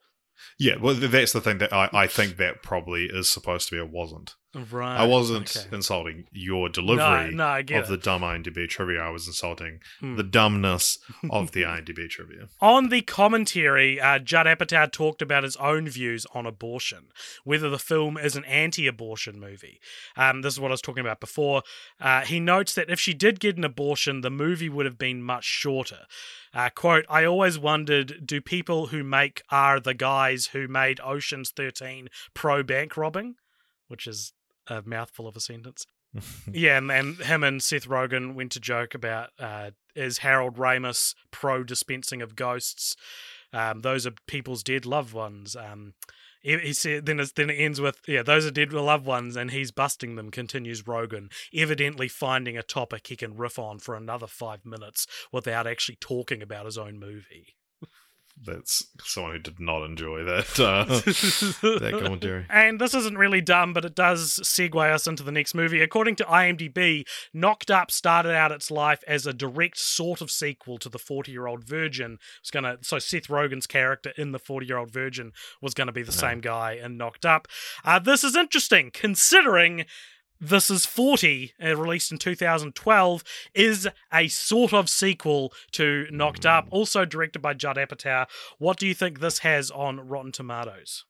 Yeah, well, that's the thing that I, I think that probably is supposed to be a wasn't. Right. I wasn't okay. insulting your delivery No, no, of the dumb IMDb trivia. I was insulting Hmm. the dumbness of the IMDb trivia. On the commentary, uh, Judd Apatow talked about his own views on abortion, whether the film is an anti-abortion movie. Um, this is what I was talking about before. Uh, he notes that if she did get an abortion, the movie would have been much shorter. Uh, quote, I always wondered, do people who make are the guys who made Ocean's 13 pro bank robbing? Which is a mouthful of a sentence. Yeah, and, and him and Seth Rogen went to joke about uh, is Harold Ramis pro dispensing of ghosts? Um, those are people's dead loved ones. Um, he, he said then then it ends with yeah, those are dead loved ones, and he's busting them. Continues Rogen, evidently finding a topic he can riff on for another five minutes without actually talking about his own movie. That's someone who did not enjoy that uh, that commentary. And this isn't really dumb, but it does segue us into the next movie. According to IMDb, Knocked Up started out its life as a direct sort of sequel to the 40 year old virgin. It's gonna so Seth Rogen's character in the 40 year old virgin was gonna be the same guy in Knocked Up. Uh, this is interesting considering this is 40, uh, released in 2012, is a sort of sequel to Knocked Up, also directed by Judd Apatow. What do you think this has on Rotten Tomatoes?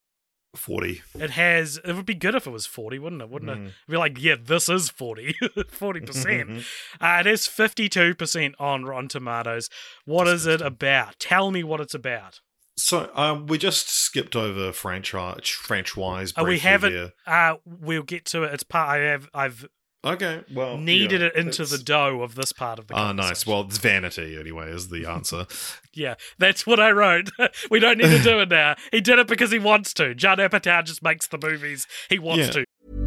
Forty. It has. It would be good if it was forty, wouldn't it? Wouldn't it? Mm. It'd be like, yeah, this is 40 40%. uh, it is fifty-two percent on Rotten Tomatoes. What is it about? Tell me what it's about. So um, we just skipped over franchise franchise. Oh, we haven't. here. Uh, we'll get to it. It's part. I have. I've Okay, well, kneaded yeah, it into it's- the dough of this part of the. Ah, nice. Well, it's vanity anyway. Is the answer? Yeah, that's what I wrote. we don't need to do it now. He did it because he wants to. Judd Apatow just makes the movies he wants Yeah. to.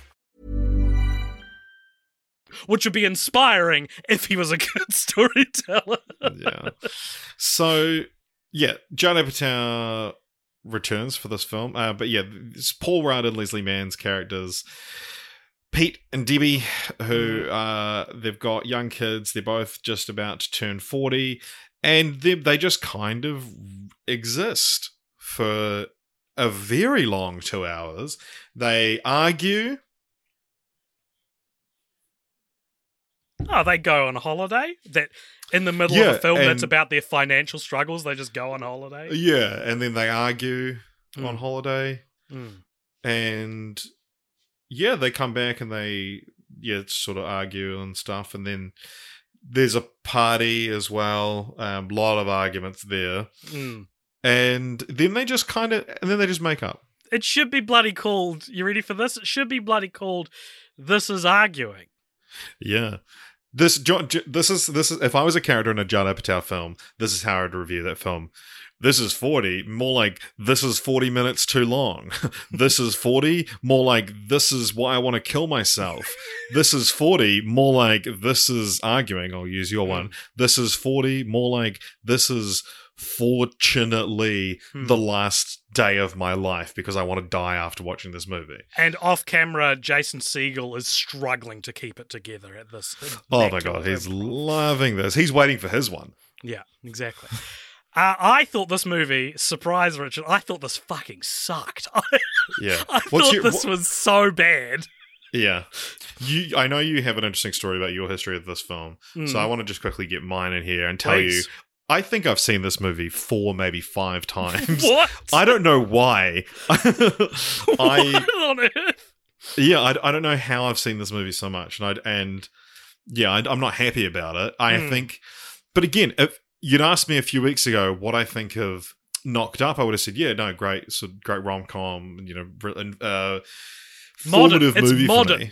Which would be inspiring if he was a good storyteller. yeah. So yeah, John Apatow returns for this film. Uh, but yeah, it's Paul Rudd and Leslie Mann's characters. Pete and Debbie, who uh, they've got young kids, they're both just about to turn 40, and they, they just kind of exist for a very long two hours. They argue. Oh, they go on holiday. That in the middle Yeah, of a film that's about their financial struggles, they just go on holiday. Yeah, and then they argue on Mm. holiday. Mm. and yeah, they come back and they yeah sort of argue and stuff, and then there's a party as well. A um, lot of arguments there, Mm. and then they just kind of and then they just make up. It should be bloody called. You ready for this? It should be bloody called. This is arguing. Yeah. This John, this is this is if I was a character in a Judd Apatow film, this is how I'd review that film. This is forty, more like this is forty minutes too long. this is forty, more like this is why I want to kill myself. this is forty, more like this is arguing. I'll use your one. This is forty, more like this is fortunately Hmm. the last day of my life because I want to die after watching this movie. And off camera, Jason Segel is struggling to keep it together at this. Oh my god, he's improv. loving this. He's waiting for his one. Yeah, exactly. Uh, I thought this movie, surprise Richard, I thought this fucking sucked. I, Yeah. I What's thought your- this was so bad. Yeah. You I know you have an interesting story about your history of this film. Mm. So I want to just quickly get mine in here and tell Please. you I think I've seen this movie four, maybe five times. What? I don't know why. I on earth? yeah, I, I don't know how I've seen this movie so much, and I and yeah, I, I'm not happy about it. I Hmm. think, but again, if you'd asked me a few weeks ago what I think of Knocked Up, I would have said, yeah, no, great, so great rom com, you know, uh, Modern. It's movie modern. for me.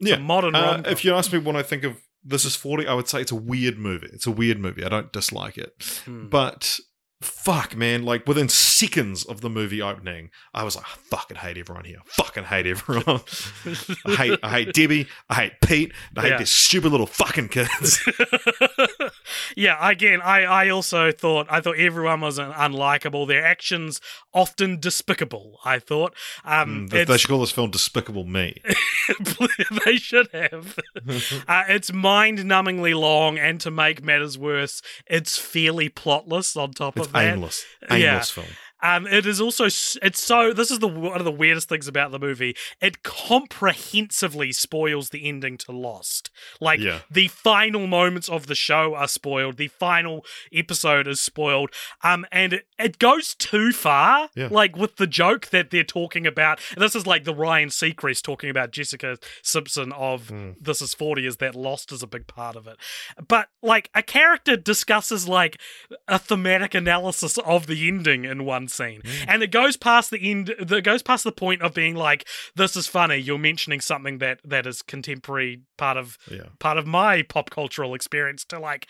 It's a modern Uh, if you ask me what I think of This Is 40, I would say it's a weird movie. It's a weird movie. I don't dislike it. Hmm. But fuck, man, like within seconds of the movie opening, I was like, I fucking hate everyone here. Fucking hate everyone. I hate I hate Debbie. I hate Pete. I hate Yeah. these stupid little fucking kids. yeah, again, I, I also thought I thought everyone was un- unlikable. Their actions often despicable. I thought um, Mm, they- should call this film Despicable Me. they should have. uh, it's mind-numbingly long, and to make matters worse, it's fairly plotless. On top It's of that, aimless. Yeah. Aimless film. Um, it is also it's so. This is the one of the weirdest things about the movie. It comprehensively spoils the ending to Lost. Like Yeah. the final moments of the show are spoiled. The final episode is spoiled. Um, and it, it goes too far. Yeah. Like with the joke that they're talking about. This is like the Ryan Seacrest talking about Jessica Simpson of Hmm. This Is Forty. Is that Lost is a big part of it. But like a character discusses like a thematic analysis of the ending in one scene, mm. and it goes past the end. It goes past the point of being like, "This is funny." You're mentioning something that that is contemporary part of Yeah. part of my pop cultural experience. To like,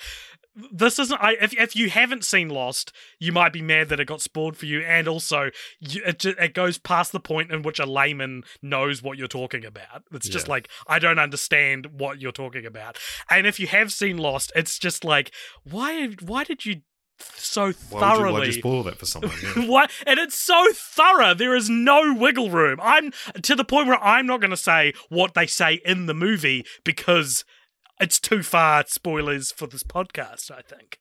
this isn't. I if if you haven't seen Lost, you might be mad that it got spoiled for you, and also you, it ju- it goes past the point in which a layman knows what you're talking about. It's just Yeah. like I don't understand what you're talking about. And if you have seen Lost, it's just like why why did you so Why would, you, thoroughly you spoil that for someone? Yeah. what? And it's so thorough. There is no wiggle room. I'm to the point where I'm not going to say what they say in the movie because it's too far spoilers for this podcast. I think.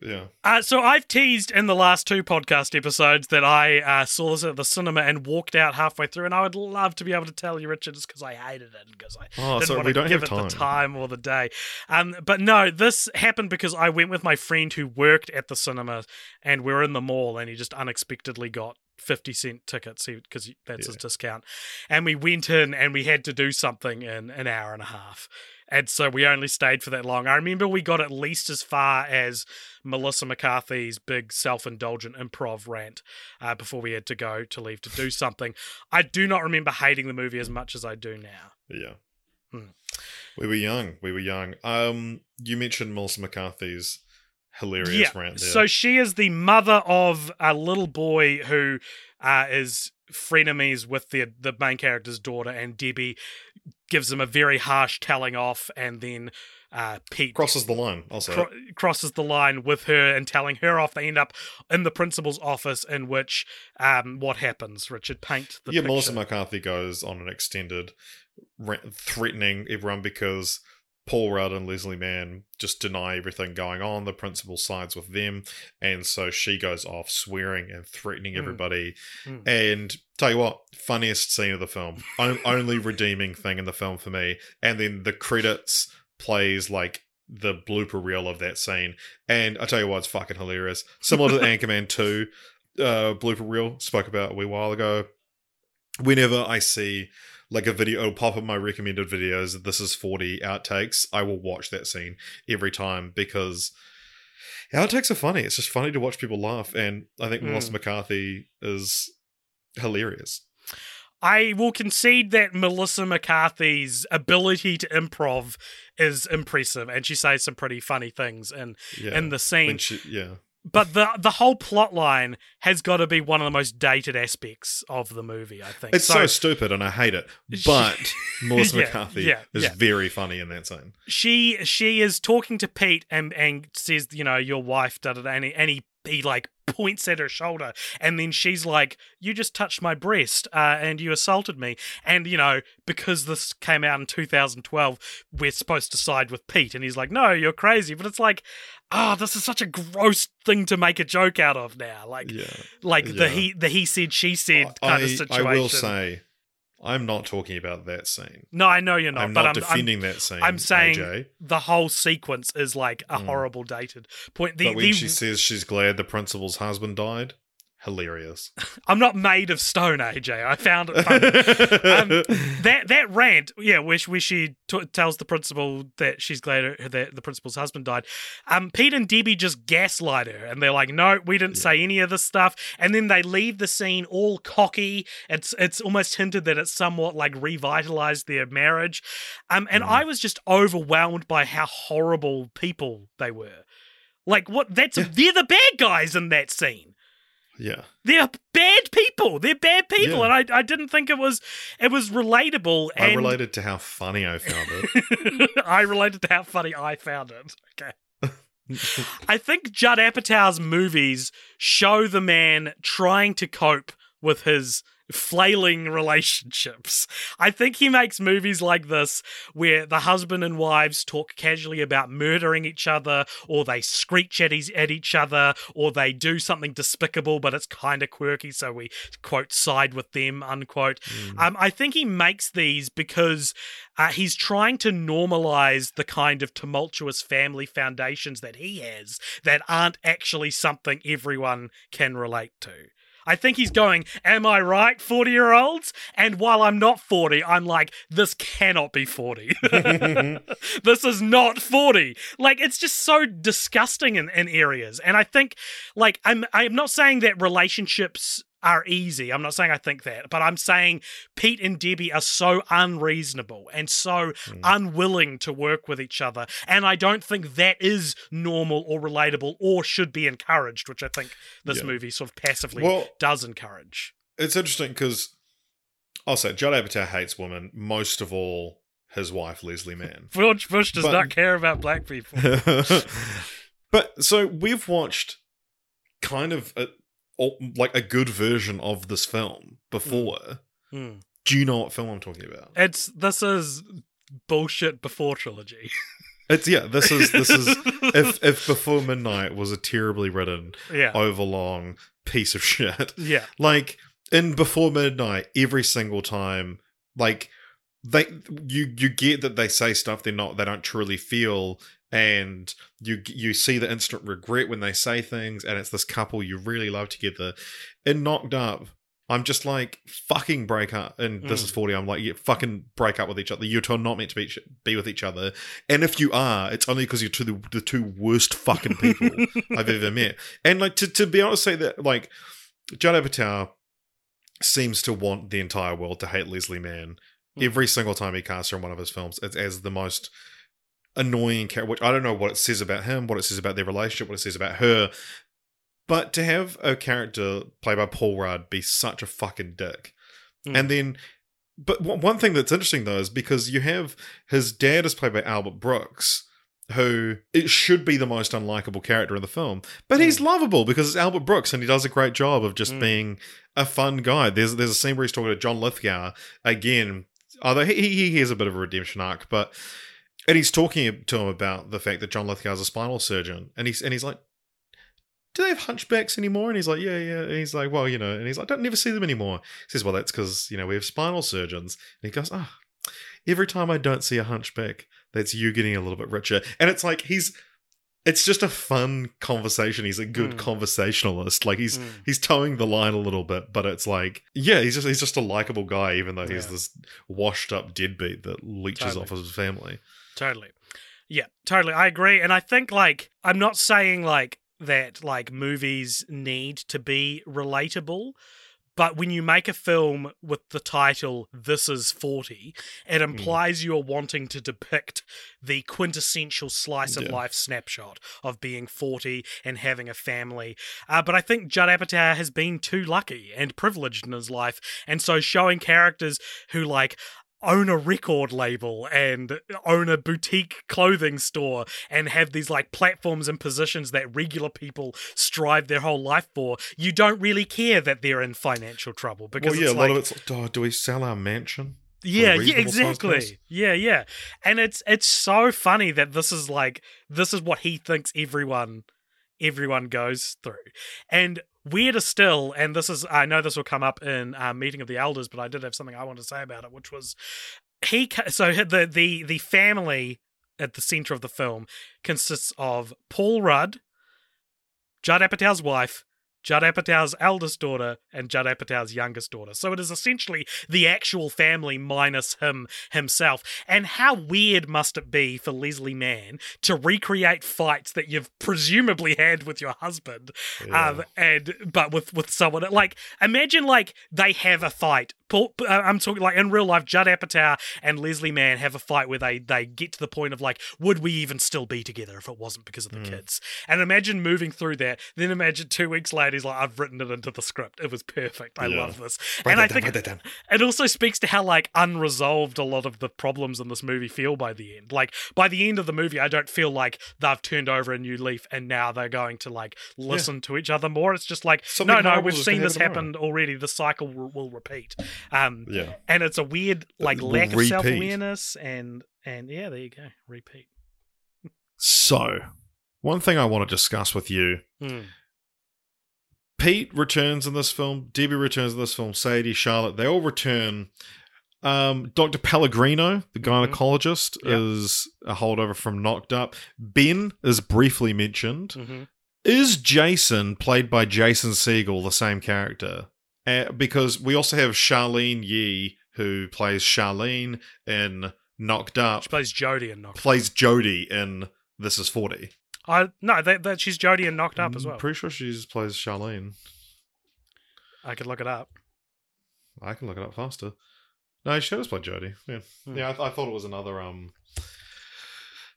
Yeah. Uh, so I've teased in the last two podcast episodes that I uh, saw this at the cinema and walked out halfway through, and I would love to be able to tell you, Richard, just because I hated it because I Oh, didn't so want we to don't give have it the time. time or the day. Um, but no, this happened because I went with my friend who worked at the cinema, and we were in the mall, and he just unexpectedly got. 50 cent tickets because that's his discount. And we went in and we had to do something in an hour and a half. And so we only stayed for that long. I remember we got at least as far as Melissa McCarthy's big self indulgent improv rant uh, before we had to go to leave to do something. I do not remember hating the movie as much as I do now. Yeah. Hmm. We were young. We were young. Um, you mentioned Melissa McCarthy's hilarious yeah. rant there. So she is the mother of a little boy who uh, is frenemies with the the main character's daughter, and Debbie gives him a very harsh telling off, and then uh, Pete crosses the line. I'll say. cro- crosses the line with her and telling her off. They end up in the principal's office, in which um, what happens? Richard paint the yeah, picture. Melissa McCarthy goes on an extended rant, threatening everyone because Paul Rudd and Leslie Mann just deny everything going on. The principal sides with them, and so she goes off swearing and threatening Mm. everybody. Mm. And tell you what, funniest scene of the film, only redeeming thing in the film for me. And then the credits plays like the blooper reel of that scene, and I tell you what, it's fucking hilarious. Similar to the Anchorman Two uh, blooper reel spoke about a wee while ago. Whenever I see like a video, it'll pop up my recommended videos. This is forty outtakes. I will watch that scene every time because outtakes are funny. It's just funny to watch people laugh, and I think Mm. Melissa McCarthy is hilarious. I will concede that Melissa McCarthy's ability to improv is impressive, and she says some pretty funny things in Yeah, in the scene. She, yeah, but the the whole plot line has got to be one of the most dated aspects of the movie. I think it's so, stupid, and I hate it. But Melissa Yeah, McCarthy yeah, is yeah. very funny in that scene. she she is talking to Pete and and says, you know, your wife da da da, and he, and he he like points at her shoulder, and then she's like, "You just touched my breast, uh, and you assaulted me." And you know, because this came out in 2012, we're supposed to side with Pete, and he's like, "No, you're crazy." But it's like, oh, this is such a gross thing to make a joke out of now. Like, Yeah, like Yeah. the he the he said she said kind of situation. I will say, I'm not talking about that scene. no, I know you're not, I'm but not I'm, I'm defending that scene. I'm saying AJ. the whole sequence is like a Mm. horrible dated point. The, but when the, she says she's glad the principal's husband died, hilarious. I'm not made of stone, AJ. I found it funny. um, that that rant, yeah, where she, where she t- tells the principal that she's glad that the principal's husband died. Um, Pete and Debbie just gaslight her, and they're like, "No, we didn't say any of this stuff." And then they leave the scene all cocky. It's it's almost hinted that it's somewhat like revitalized their marriage. Um, and Mm. I was just overwhelmed by how horrible people they were. Like what? That's Yeah. they're the bad guys in that scene yeah, they're bad people. They're bad people, Yeah. and I, I didn't think it was it was relatable. I And related to how funny I found it. I related to how funny I found it. Okay. I think Judd Apatow's movies show the man trying to cope with his flailing relationships. I think he makes movies like this where the husband and wives talk casually about murdering each other, or they screech at, his, at each other, or they do something despicable, but it's kind of quirky, so we quote side with them unquote. Mm. Um, I think he makes these because uh, he's trying to normalize the kind of tumultuous family foundations that he has that aren't actually something everyone can relate to. I think he's going, Am I right, 40 year olds? And while I'm not 40, I'm like, This cannot be 40. this is not 40. Like, it's just so disgusting in, in areas. And I think, like, I'm, I'm not saying that relationships are easy. I'm not saying I think that, but I'm saying Pete and Debbie are so unreasonable and so Mm. unwilling to work with each other. And I don't think that is normal or relatable or should be encouraged, which I think this Yeah. movie sort of passively Well- does encourage. It's interesting because I'll say Judd Apatow hates women. Most of all, his wife Leslie Mann. George Bush does But- not care about black people. but so we've watched kind of a, like a good version of this film before. Hmm. Do you know what film I'm talking about? It's this is bullshit before trilogy. It's yeah. This is this is if if Before Midnight was a terribly written, Yeah. overlong piece of shit. Yeah. Like in Before Midnight, every single time, like they you you get that they say stuff they're not they don't truly feel, and you you see the instant regret when they say things, and it's this couple you really love together. In Knocked Up. I'm just like fucking break up, and this Mm. is forty. I'm like, yeah, fucking break up with each other. You're two are not meant to be be with each other, and if you are, it's only because you're two the, the two worst fucking people I've ever met. And like to to be honest say that, like Judd Apatow seems to want the entire world to hate Leslie Mann Mm. every single time he casts her in one of his films. It's as the most annoying character. Which I don't know what it says about him, what it says about their relationship, what it says about her. But to have a character played by Paul Rudd be such a fucking dick, Mm. and then. But one thing that's interesting though is because you have his dad is played by Albert Brooks, who it should be the most unlikable character in the film, but he's lovable because it's Albert Brooks and he does a great job of just Mm. being a fun guy. There's there's a scene where he's talking to John Lithgow again, although he he, he has a bit of a redemption arc, but and he's talking to him about the fact that John Lithgow's a spinal surgeon, and he's and he's like. Do they have hunchbacks anymore? And he's like, yeah, yeah. And he's like, well, you know, and he's like, I don't never see them anymore. He says, well, that's because you know we have spinal surgeons. And he goes, ah, every time I don't see a hunchback, that's you getting a little bit richer. And it's like he's it's just a fun conversation. He's a good Mm. conversationalist. Like he's Mm. he's toeing the line a little bit, but it's like yeah, he's just he's just a likable guy, even though he's this washed up deadbeat that leeches Totally. off his family. Totally. Yeah, totally. I agree. And I think like I'm not saying like that like movies need to be relatable, but when you make a film with the title This is 40, it implies you're wanting to depict the quintessential slice of Yeah. life snapshot of being 40 and having a family. Uh, but I think Judd Apatow has been too lucky and privileged in his life. And so showing characters who like own a record label and own a boutique clothing store and have these like platforms and positions that regular people strive their whole life for, you don't really care that they're in financial trouble because well, yeah, a like, lot of it's like, oh, do we sell our mansion? yeah, yeah, exactly. Yeah, yeah. And it's it's so funny that this is like this is what he thinks everyone everyone goes through. And weirder still, and this is I know this will come up in uh, meeting of the elders, but I did have something I wanted to say about it, which was he so the the the family at the center of the film consists of Paul Rudd, Judd Apatow's wife, Judd Apatow's eldest daughter, and Judd Apatow's youngest daughter. So it is essentially the actual family minus him himself. And how weird must it be for Leslie Mann to recreate fights that you've presumably had with your husband, um, and but with with someone like imagine like they have a fight. Paul, uh, I'm talking like in real life, Judd Apatow and Leslie Mann have a fight where they they get to the point of like, would we even still be together if it wasn't because of the kids? And imagine moving through that. Then imagine two weeks later, he's like, I've written it into the script. It was perfect. I Yeah. love this. Write and I down, think it also speaks to how like unresolved a lot of the problems in this movie feel by the end. Like by the end of the movie, I don't feel like they've turned over a new leaf and now they're going to like listen to each other more. It's just like Something no, no, we've seen this happen happen already. The cycle will, will repeat. Um, Yeah. and it's a weird like lack of self awareness and and yeah, there you go, repeat. So, one thing I want to discuss with you Hmm. Pete returns in this film. Debbie returns in this film. Sadie, Charlotte, they all return. Um, Dr. Pellegrino, the Mhm. gynecologist, Yep. is a holdover from Knocked Up. Ben is briefly mentioned. hmm Is Jason, played by Jason Segel, the same character? Uh, because we also have Charlyne Yi, who plays Charlene in Knocked Up, She plays Jodie and knocked. plays Jodie in This Is 40. I no, that, that she's Jodie and knocked up as I'm well. Pretty sure she just plays Charlene. I could look it up. I can look it up faster. No, she does play Jodie. Yeah, Hmm. yeah. I, th- I thought it was another um,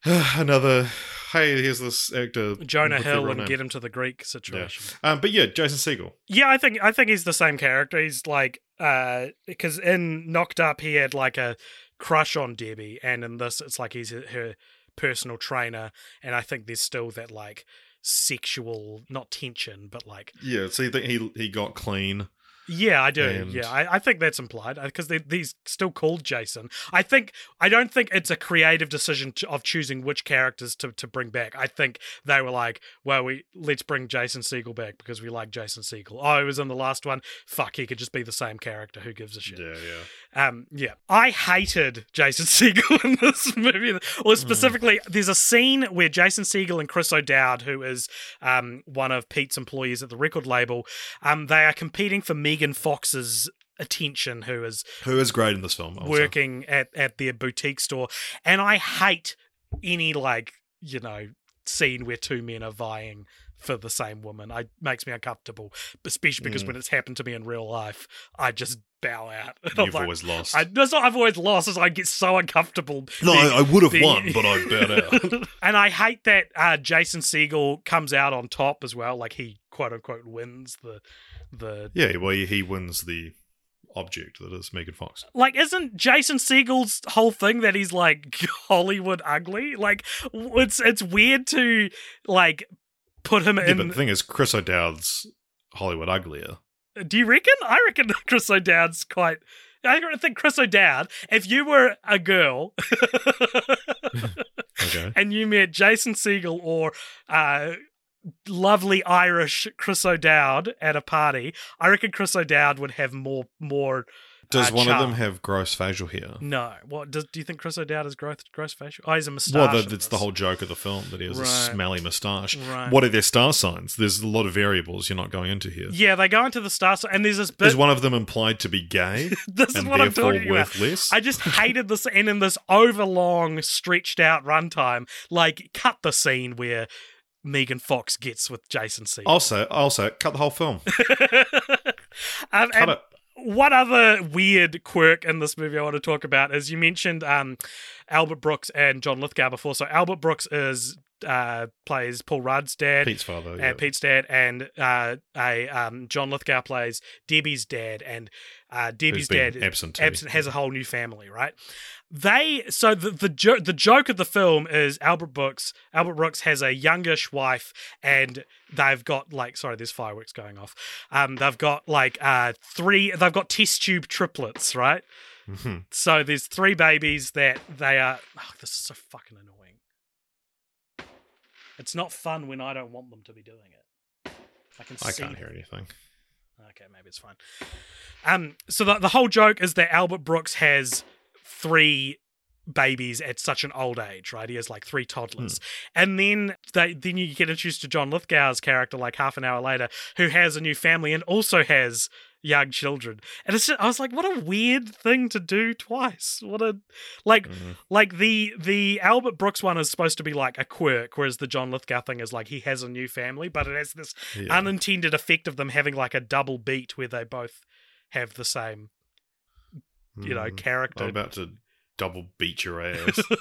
another. Hey, here's this actor Jonah Hill and name. get him to the Greek situation. Um, but yeah, Jason Segel. Yeah, I think I think he's the same character. He's like uh because in Knocked Up he had like a crush on Debbie and in this it's like he's her personal trainer and I think there's still that like sexual not tension but like Yeah, so you think he he got clean Yeah, I do. And- Yeah, I, I think that's implied because he's still called Jason. I think I don't think it's a creative decision to, of choosing which characters to, to bring back. I think they were like, well, we let's bring Jason Segel back because we like Jason Segel. Oh, he was in the last one. Fuck, he could just be the same character. Who gives a shit? Yeah, yeah. Um, yeah, I hated Jason Segel in this movie. Or specifically, there's a scene where Jason Segel and Chris O'Dowd, who is um, one of Pete's employees at the record label, um, they are competing for Megan Fox's attention, who is Who is great in this film? Also. working at at their boutique store. And I hate any like you know scene where two men are vying for the same woman. I makes me uncomfortable, especially because Mm. when it's happened to me in real life, I just bow out. You've like, always lost. I, that's not I've always lost. Is I get so uncomfortable. no, being- I, I would have being- won, but I bowed out. and I hate that uh, Jason Segel comes out on top as well. Like he quote unquote wins the the yeah, well, he wins the object that is Megan Fox. like isn't Jason Segel's whole thing that he's like Hollywood ugly? Like it's it's weird to like put him Yeah, in. but the thing is, Chris O'Dowd's Hollywood uglier. Do you reckon? I reckon Chris O'Dowd's quite. I think Chris O'Dowd. If you were a girl Okay. and you met Jason Segel or uh, lovely Irish Chris O'Dowd at a party, I reckon Chris O'Dowd would have more more. Does uh, one of them have gross facial hair? No. What does, do you think Chris O'Dowd has gross gross facial? Oh, he's a moustache. Well, the, it's the whole joke of the film that he has Right. a smelly moustache. Right. What are their star signs? There's a lot of variables you're not going into here. Yeah, they go into the star, and there's this bit. Is one of them implied to be gay this is what I'm talking about. less? I just hated this, and in this overlong, stretched out runtime, like cut the scene where Megan Fox gets with Jason Segel. also, also, cut the whole film. um, Cut it. One other weird quirk in this movie I want to talk about is you mentioned um, Albert Brooks and John Lithgow before. So Albert Brooks is uh, plays Paul Rudd's dad. Pete's father. and yeah. Pete's dad, and uh, a um, John Lithgow plays Debbie's dad, and uh, Debbie's dad absentee. absent has a whole new family, right? They so the the jo- the joke of the film is Albert Brooks Albert Brooks has a youngish wife, and they've got like sorry, there's fireworks going off. Um, they've got like uh three, they've got test tube triplets, right? Mhm. So there's three babies that they are. Oh, this is so fucking annoying. It's not fun when I don't want them to be doing it. I can. I can't hear anything. Okay, maybe it's fine. Um, so the the whole joke is that Albert Brooks has three babies at such an old age, right? He has like three toddlers, and then they then you get introduced to John Lithgow's character like half an hour later, who has a new family and also has young children. And it's just, I was like, what a weird thing to do twice. What a like Mhm. like the the Albert Brooks one is supposed to be like a quirk, whereas the John Lithgow thing is like he has a new family, but it has this Yeah. unintended effect of them having like a double beat where they both have the same, you know, Mm. character. I'm about to double beat your ass.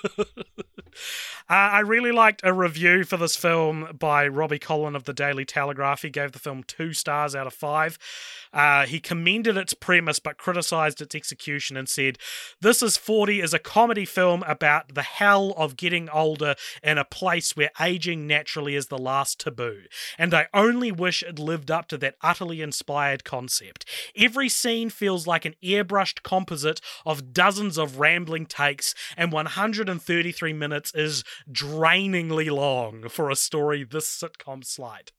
Uh, I really liked a review for this film by Robbie Collin of the Daily Telegraph. He gave the film two stars out of five. Uh, he commended its premise but criticized its execution and said, This is 40 is a comedy film about the hell of getting older in a place where aging naturally is the last taboo. And I only wish it lived up to that utterly inspired concept. Every scene feels like an airbrushed composite of dozens of rambling takes, and 133 minutes is drainingly long for a story this sitcom slight.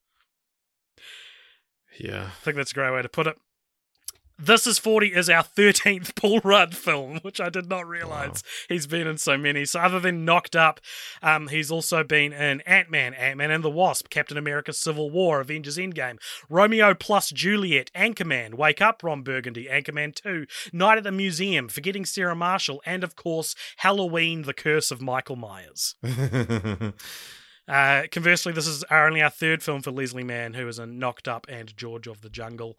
yeah. I think that's a great way to put it. This is 40 is our 13th Paul Rudd film, which I did not realize he's been in so many. So, other than Knocked Up, um, he's also been in Ant Man, Ant Man and the Wasp, Captain America Civil War, Avengers Endgame, Romeo plus Juliet, Anchorman, Wake Up, Ron Burgundy, Anchorman 2, Night at the Museum, Forgetting Sarah Marshall, and of course, Halloween, The Curse of Michael Myers. Uh, conversely, this is only our third film for Leslie Mann, who is in Knocked Up and George of the Jungle.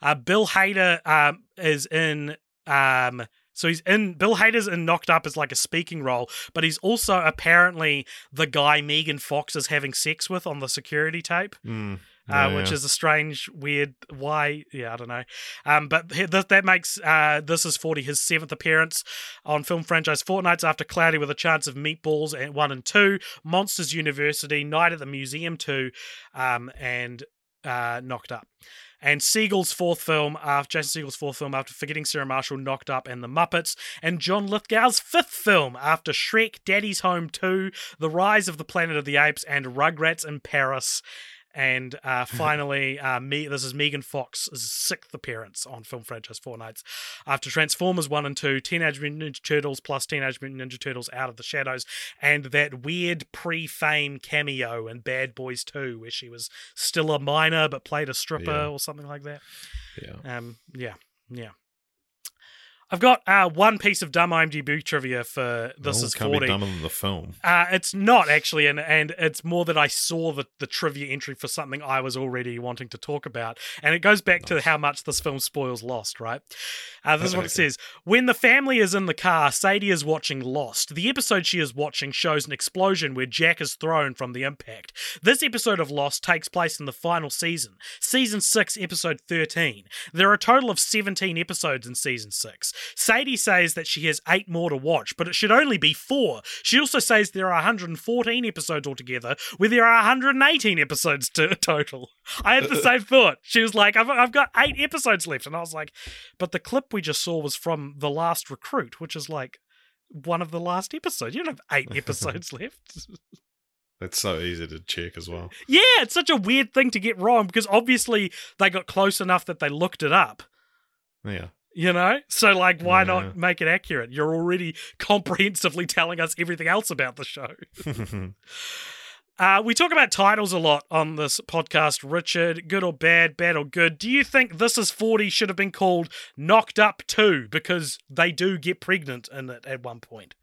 Uh, Bill Hader um, is in. Um, so he's in. Bill Hader's in Knocked Up as like a speaking role, but he's also apparently the guy Megan Fox is having sex with on the security tape Mm. Uh, Yeah, which yeah. is a strange, weird. Why? Yeah, I don't know. Um, but he- that that makes uh, this is forty his seventh appearance on film franchise fortnights after Cloudy with a Chance of Meatballs and one and two, Monsters University, Night at the Museum two, um, and uh, Knocked Up. and Segel's fourth film after Jason Segel's fourth film after Forgetting Sarah Marshall, Knocked Up, and The Muppets, and John Lithgow's fifth film after Shrek, Daddy's Home 2, The Rise of the Planet of the Apes, and Rugrats in Paris. And uh, finally, uh, me. This is Megan Fox's sixth appearance on film franchise Four Nights after Transformers One and Two, Teenage Mutant Ninja Turtles plus Teenage Mutant Ninja Turtles Out of the Shadows, and that weird pre-fame cameo in Bad Boys Two, where she was still a minor but played a stripper Yeah. or something like that. Yeah. Um, yeah, yeah. I've got uh, one piece of dumb IMDb trivia for this is can't forty. be dumber than the film. Uh, it's not actually, and and it's more that I saw the, the trivia entry for something I was already wanting to talk about, and it goes back to how much this film spoils Lost. Right? Uh, this is what it says: When the family is in the car, Sadie is watching Lost. The episode she is watching shows an explosion where Jack is thrown from the impact. This episode of Lost takes place in the final season, season six, episode thirteen. There are a total of seventeen episodes in season six. Sadie says that she has eight more to watch, but it should only be four. She also says there are 114 episodes altogether, where there are 118 episodes to total. I had the uh, uh. same thought. She was like, I've, I've got eight episodes left. And I was like, but the clip we just saw was from The Last Recruit, which is like one of the last episodes. You don't have eight episodes left. That's so easy to check as well. Yeah, it's such a weird thing to get wrong because obviously they got close enough that they looked it up. Yeah. You know? So, like, why Yeah. not make it accurate? You're already comprehensively telling us everything else about the show. Uh, we talk about titles a lot on this podcast, Richard. Good or bad, bad or good. Do you think This Is 40 should have been called Knocked Up 2 because they do get pregnant in it at one point?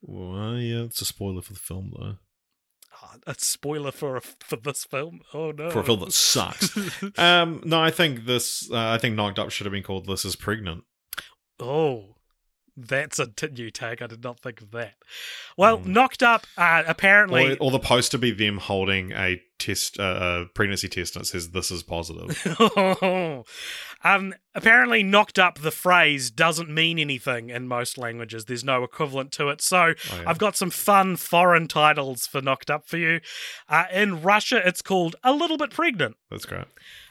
well, yeah, it's a spoiler for the film though. A spoiler for a, for this film? Oh, no. For a film that sucks. um, no, I think this. Uh, I think Knocked Up should have been called "This Is Pregnant." Oh, that's a t- new take. I did not think of that. Well, Mm. Knocked Up, uh, apparently. Or, or the poster be them holding a test, uh, a pregnancy test, and it says "This is positive." um, apparently, knocked up the phrase doesn't mean anything in most languages. There's no equivalent to it. So Oh, yeah. I've got some fun foreign titles for knocked up for you. Uh, in Russia, it's called a little bit pregnant, That's great.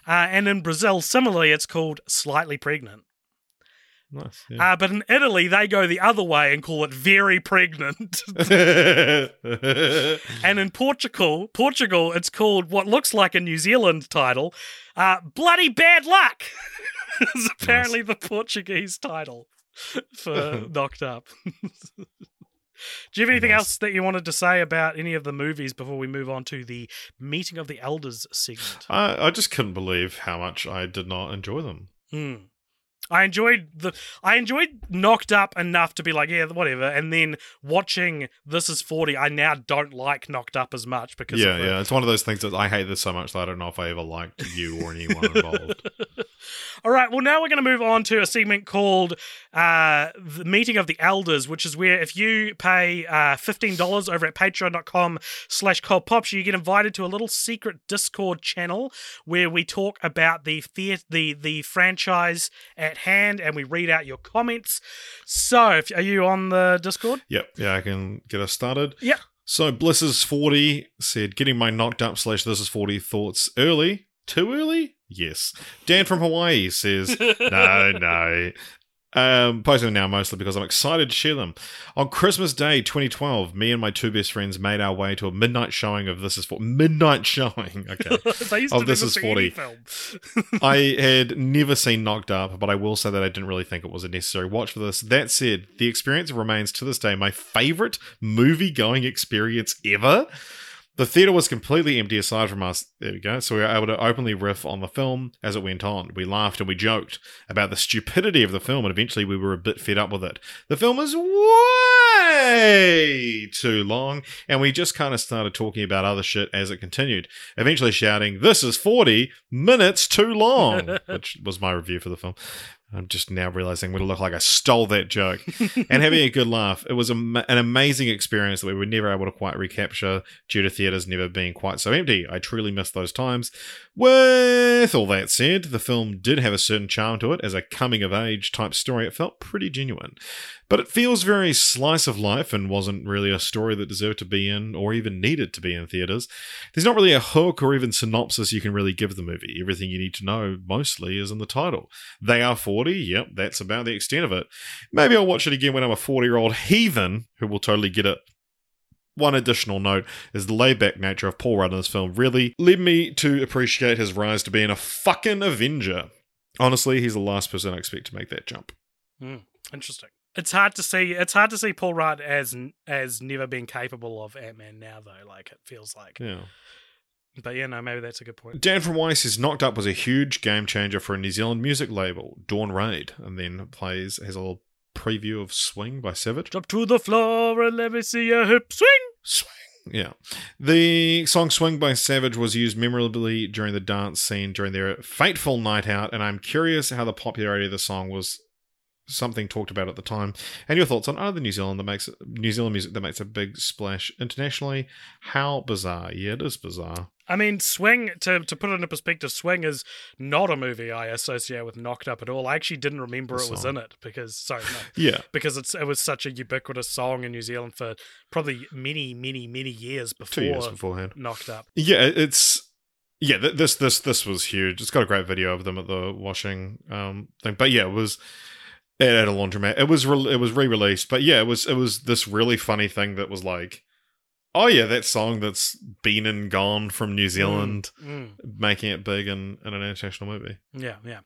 uh, and in Brazil, similarly, it's called slightly pregnant. Nice. Yeah. Uh, but in Italy, they go the other way and call it very pregnant. and in Portugal, Portugal, it's called what looks like a New Zealand title, uh, "Bloody Bad Luck." is apparently the Portuguese title for Knocked Up. Do you have anything Nice. else that you wanted to say about any of the movies before we move on to the Meeting of the Elders segment? I, I just couldn't believe how much I did not enjoy them. Hmm. I enjoyed the I enjoyed Knocked Up enough to be like, yeah, whatever. And then watching This Is 40, I now don't like Knocked Up as much because yeah, yeah. It's one of those things that I hate this so much that I don't know if I ever liked you or anyone involved. All right, well, now we're going to move on to a segment called uh, The Meeting of the Elders, which is where if you pay uh, $15 over at patreon.com slash pops, you get invited to a little secret Discord channel where we talk about the, the, the, the franchise at hand and we read out your comments. So, if, are you on the Discord? Yep, yeah, I can get us started. Yep. So Bliss is 40 said, getting my knocked up slash this is 40 thoughts early. Too early? Yes. Dan from Hawaii says, no, no. Um, posting them now mostly because I'm excited to share them. On Christmas Day 2012, me and my two best friends made our way to a midnight showing of This Is 40. Midnight showing, okay. to This Is see 40. film. I had never seen Knocked Up, but I will say that I didn't really think it was a necessary watch for this. That said, the experience remains to this day my favorite movie going experience ever. The theater was completely empty aside from us. There we go. So we were able to openly riff on the film as it went on. We laughed and we joked about the stupidity of the film, and eventually we were a bit fed up with it. The film is way too long, and we just kind of started talking about other shit as it continued, eventually shouting, This is 40 minutes too long, which was my review for the film. I'm just now realizing what it looked like I stole that joke and having a good laugh. It was a, an amazing experience that we were never able to quite recapture due to theatres never being quite so empty. I truly missed those times. With all that said, the film did have a certain charm to it as a coming of age type story. It felt pretty genuine. But it feels very slice of life and wasn't really a story that deserved to be in or even needed to be in theatres. There's not really a hook or even synopsis you can really give the movie. Everything you need to know mostly is in the title. They are 40, yep, that's about the extent of it. Maybe I'll watch it again when I'm a 40 year old heathen who will totally get it. One additional note is the laid back nature of Paul Rudd in this film really led me to appreciate his rise to being a fucking Avenger. Honestly, he's the last person I expect to make that jump. Mm, interesting. It's hard to see. It's hard to see Paul Rudd as as never being capable of Ant Man now, though. Like it feels like. Yeah. But yeah, no, maybe that's a good point. Dan from Weiss is knocked up was a huge game changer for a New Zealand music label, Dawn Raid, and then plays has a little preview of Swing by Savage. Drop to the floor and let me see your hip swing. Swing. Yeah. The song Swing by Savage was used memorably during the dance scene during their fateful night out, and I'm curious how the popularity of the song was something talked about at the time. And your thoughts on other New Zealand that makes New Zealand music that makes a big splash internationally? How bizarre! Yeah, it is bizarre. I mean, Swing to to put it into perspective, Swing is not a movie I associate with Knocked Up at all. I actually didn't remember it was in it because sorry, no, Yeah. because it's it was such a ubiquitous song in New Zealand for probably many, many, many years before Two years beforehand. Knocked Up. Yeah, it's yeah. This this this was huge. It's got a great video of them at the washing um thing. But yeah, it was it at a laundromat. It was re- it was re released. But yeah, it was it was this really funny thing that was like, oh yeah, that song that's been and gone from New Zealand, Mm. making it big in, in an international movie. Yeah, yeah.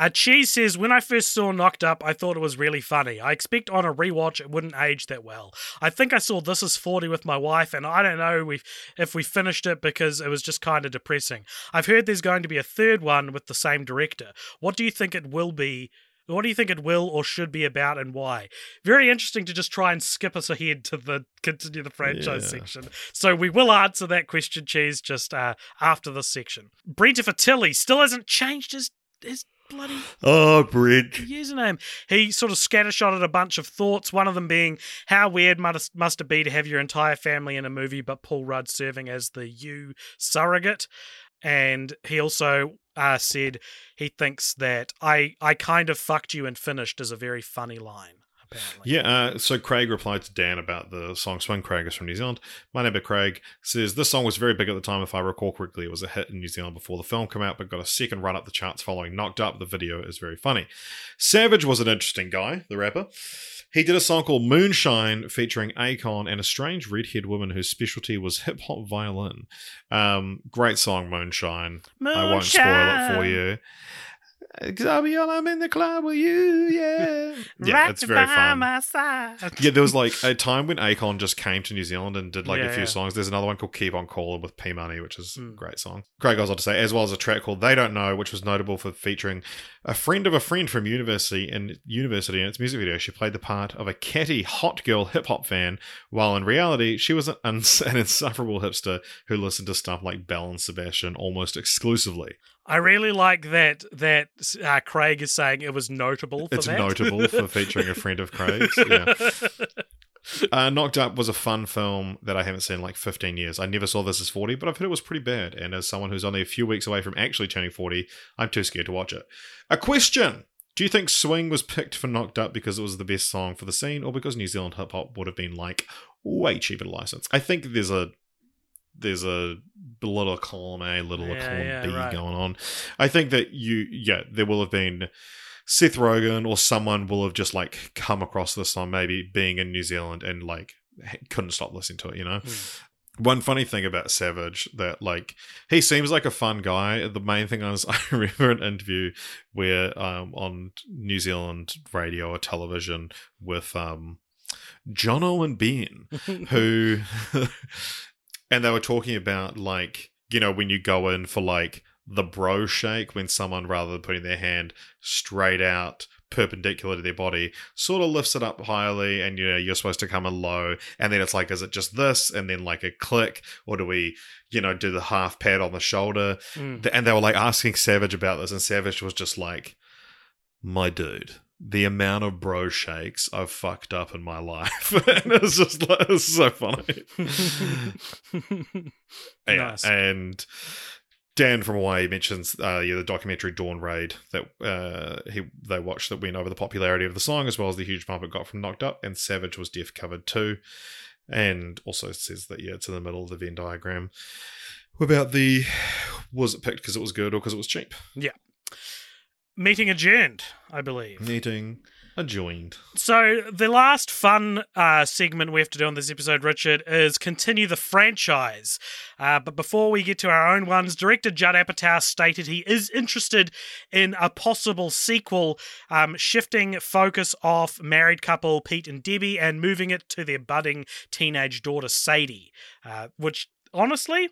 Uh, Cheese says, when I first saw Knocked Up, I thought it was really funny. I expect on a rewatch it wouldn't age that well. I think I saw This Is 40 with my wife, and I don't know if, if we finished it because it was just kind of depressing. I've heard there's going to be a third one with the same director. What do you think it will be? What do you think it will or should be about and why? Very interesting to just try and skip us ahead to the continue the franchise Yeah. section. So we will answer that question, Cheese, just uh, after this section. Brent Fatili still hasn't changed his his bloody Oh, Brent. username. He sort of scattershotted a bunch of thoughts, one of them being how weird must, must it be to have your entire family in a movie, but Paul Rudd serving as the you surrogate. And he also uh, said he thinks that I, I kind of fucked you and finished is a very funny line, apparently. Yeah, uh, so Craig replied to Dan about the song Swing. Craig is from New Zealand. My neighbor Craig says this song was very big at the time, if I recall correctly. It was a hit in New Zealand before the film came out, but got a second run up the charts following Knocked Up. The video is very funny. Savage was an interesting guy, the rapper. He did a song called Moonshine featuring Akon and a strange redhead woman whose specialty was hip hop violin. Um, great song, Moonshine. I won't spoil it for you. Cause I'll be all I'm in the club with you, yeah. Yeah, it's very fun. my side. Yeah, there was like a time when Akon just came to New Zealand and did like Yeah, a few yeah. songs. There's another one called Keep On Calling with P Money, which is a Mm. great song. Craig goes on to say, as well as a track called They Don't Know, which was notable for featuring a friend of a friend from university and university in its music video. She played the part of a catty hot girl hip hop fan, while in reality she was an, uns- an insufferable hipster who listened to stuff like Belle and Sebastian almost exclusively. I really like that that uh, Craig is saying it was notable for It's that. notable for featuring a friend of Craig's. Yeah. Uh, Knocked Up was a fun film that I haven't seen in like 15 years. I never saw this as 40, but I've heard it was pretty bad. And as someone who's only a few weeks away from actually turning 40, I'm too scared to watch it. A question Do you think Swing was picked for Knocked Up because it was the best song for the scene, or because New Zealand hip hop would have been like way cheaper to license? I think there's a there's a little column A, little Yeah, column yeah, B right. going on. I think that you, yeah, there will have been Seth Rogen or someone will have just like come across this song, maybe being in New Zealand and like couldn't stop listening to it, you know? Hmm. One funny thing about Savage that like he seems like a fun guy. The main thing is I remember an interview where um on New Zealand radio or television with um Jono and Ben who and they were talking about like you know when you go in for like the bro shake when someone rather than putting their hand straight out perpendicular to their body sort of lifts it up highly and you know you're supposed to come in low. And then it's like is it just this? And then like a click. Or do we you know do the half pat on the shoulder? Mm. and they were like asking savage about this. And savage was just like my dude, the amount of bro shakes I've fucked up in my life. and it's just like, it's so funny. Yeah, Nice. and Dan from Hawaii mentions uh, yeah, the documentary Dawn Raid that uh, he they watched that went over the popularity of the song as well as the huge bump it got from Knocked Up, and Savage was deaf covered too, and also says that yeah, it's in the middle of the Venn diagram about the was it picked because it was good or because it was cheap. Meeting adjourned, I believe. Meeting adjoined. So the last fun uh, segment we have to do on this episode, Richard, is continue the franchise. Uh, but before we get to our own ones, director Judd Apatow stated he is interested in a possible sequel, um, shifting focus off married couple Pete and Debbie and moving it to their budding teenage daughter Sadie, uh, which honestly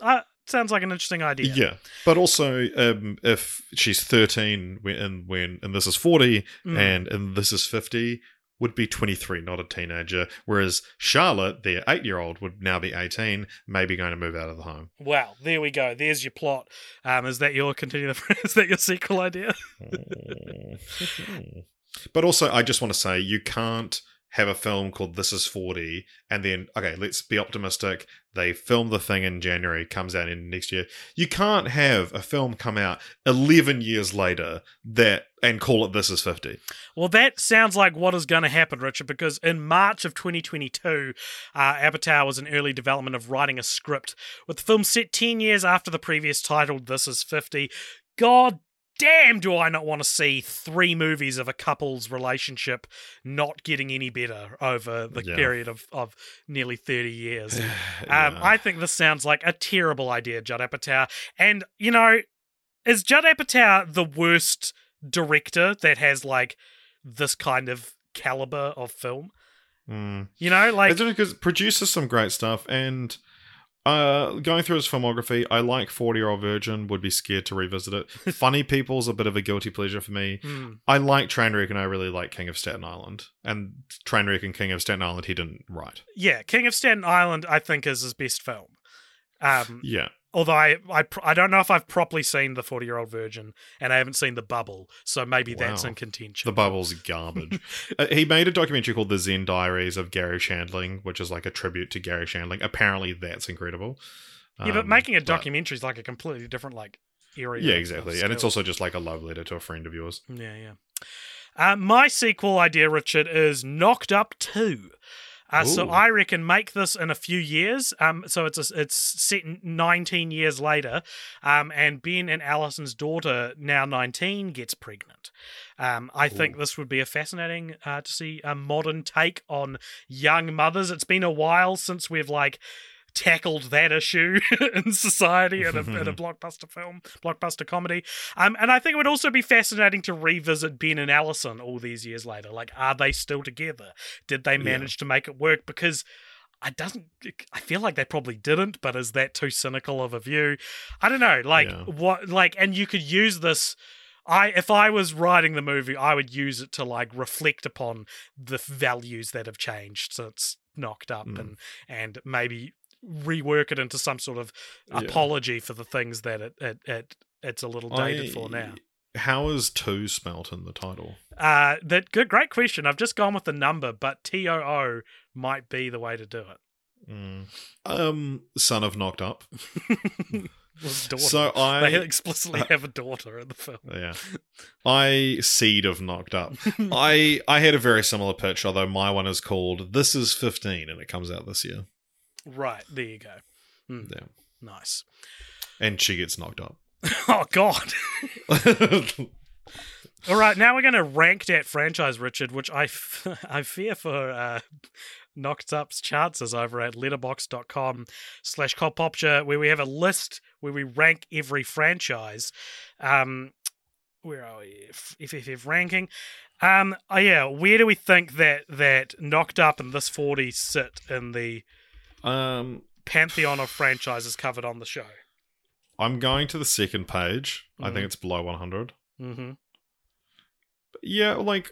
I, uh, sounds like an interesting idea. Yeah, but also um, if she's thirteen and when and this is forty Mm. and and this is fifty would be twenty three, not a teenager. Whereas Charlotte, their eight year old, would now be eighteen, maybe going to move out of the home. Wow, there we go. There's your plot. Um, is that your continue the is that your sequel idea? but also, I just want to say you can't have a film called This Is 40 and then, okay, let's be optimistic. They film the thing in January, comes out in next year. You can't have a film come out 11 years later that and call it This Is 50. Well, that sounds like what is going to happen, Richard, because in March of 2022, uh, Apatow was in early development of writing a script with the film set 10 years after the previous title, This Is 50. God damn, do I not want to see three movies of a couple's relationship not getting any better over the Yeah. period of, of nearly 30 years. Um, Yeah. I think this sounds like a terrible idea, Judd Apatow. And, you know, is Judd Apatow the worst director that has, like, this kind of caliber of film? Mm. You know, like, don't because produces some great stuff and uh, going through his filmography, I like Forty Year Old Virgin. Would be scared to revisit it. Funny People's a bit of a guilty pleasure for me. hmm, I like Trainwreck and I really like King of Staten Island. And Trainwreck and King of Staten Island, he didn't write. yeah, King of Staten Island, I think, is his best film. Um, Yeah, although I, I, I don't know if I've properly seen the Forty Year Old Virgin, and I haven't seen the Bubble, so maybe that's in contention. the bubble's garbage. uh, he made a documentary called The Zen Diaries of Garry Shandling, which is like a tribute to Garry Shandling. Apparently, that's incredible. yeah, but Um, making a but- documentary is like a completely different like area. Yeah, exactly. And it's also just like a love letter to a friend of yours. Yeah, yeah. Uh, my sequel idea, Richard, is Knocked Up Two. Uh, so I reckon make this in a few years. Um, so it's a, it's set 19 years later, um, and Ben and Allison's daughter, now 19, gets pregnant. Um, I think this would be a fascinating uh, to see a modern take on young mothers. It's been a while since we've like tackled that issue in society in a, in a blockbuster film, blockbuster comedy. Um, and I think it would also be fascinating to revisit Ben and Allison all these years later. Like, are they still together? Did they manage to make it work? Because I doesn't. I feel like they probably didn't. But is that too cynical of a view? I don't know. Like Yeah. what? Like, and you could use this. I if I was writing the movie, I would use it to like reflect upon the values that have changed since knocked up Mm. and and maybe rework it into some sort of Yeah. apology for the things that it, it, it it's a little dated for now. How is two spelt in the title? Uh, that good, great question. I've just gone with the number, but T O O might be the way to do it. Mm. Um, son of knocked up. So I they explicitly have a daughter in the film. yeah, I seed of knocked up. I I had a very similar pitch, although my one is called "This Is 15" and it comes out this year. Right there, you go. Hmm, Yeah, Nice. and she gets knocked up. Oh God. All right, now we're going to rank that franchise, Richard, which I, f- I fear for uh, Knocked Up's chances over at letterboxd.com slash copopture, where we have a list where we rank every franchise. Um, where are we? F- FFF ranking. Um, oh yeah, where do we think that that Knocked Up and this 40 sit in the um, pantheon of franchises covered on the show? I'm going to the second page. I Mhm. think it's below 100. Mm-hmm. Yeah, like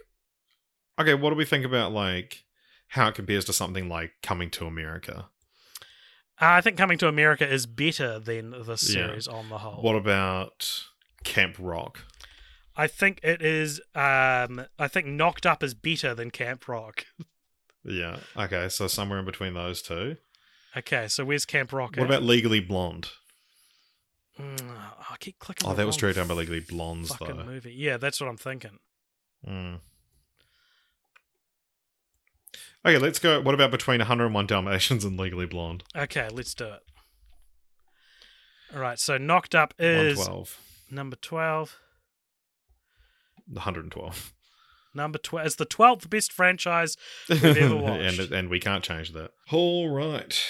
okay, what do we think about like how it compares to something like Coming to America? Uh, I think Coming to America is better than this Yeah. series on the whole. What about Camp Rock? I think it is. Um, I think Knocked Up is better than Camp Rock. Yeah. Okay. So somewhere in between those two. Okay, so where's Camp Rock? What about Legally Blonde? Mm, I keep clicking. Oh, the that was straight down by Legally Blondes, fucking though. movie. Yeah, that's what I'm thinking. Mm. Okay, let's go. What about between 101 Dalmatians and Legally Blonde? Okay, let's do it. All right, so Knocked Up is 112. number twelve. 112. Number twelve is the twelfth best franchise we've ever watched. and, and we can't change that. All right.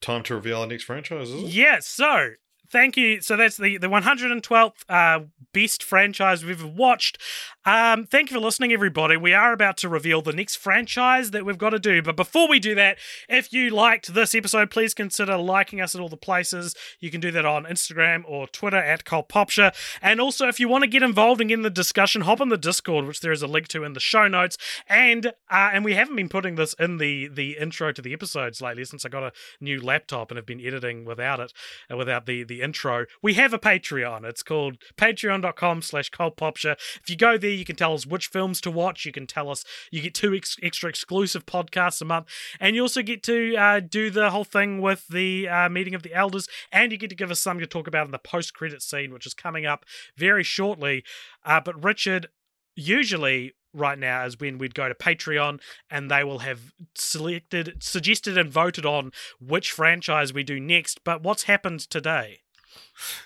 Time to reveal our next franchise, is it? Yeah, so thank you. So that's the, the 112th uh, best franchise we've ever watched. Um, thank you for listening, everybody. We are about to reveal the next franchise that we've got to do. But before we do that, if you liked this episode, please consider liking us at all the places. You can do that on Instagram or Twitter at Culpopture. And also, if you want to get involved and get in the discussion, hop on the Discord, which there is a link to in the show notes. And uh, and we haven't been putting this in the the intro to the episodes lately since I got a new laptop and have been editing without it, uh, without the the intro. We have a Patreon. It's called patreon.com slash culpopture. If you go there, you can tell us which films to watch. You can tell us, you get two ex- extra exclusive podcasts a month. And you also get to uh, do the whole thing with the uh, meeting of the elders. And you get to give us something to talk about in the post credit scene, which is coming up very shortly. Uh, but Richard, usually right now is when we'd go to Patreon and they will have selected, suggested, and voted on which franchise we do next. But what's happened today?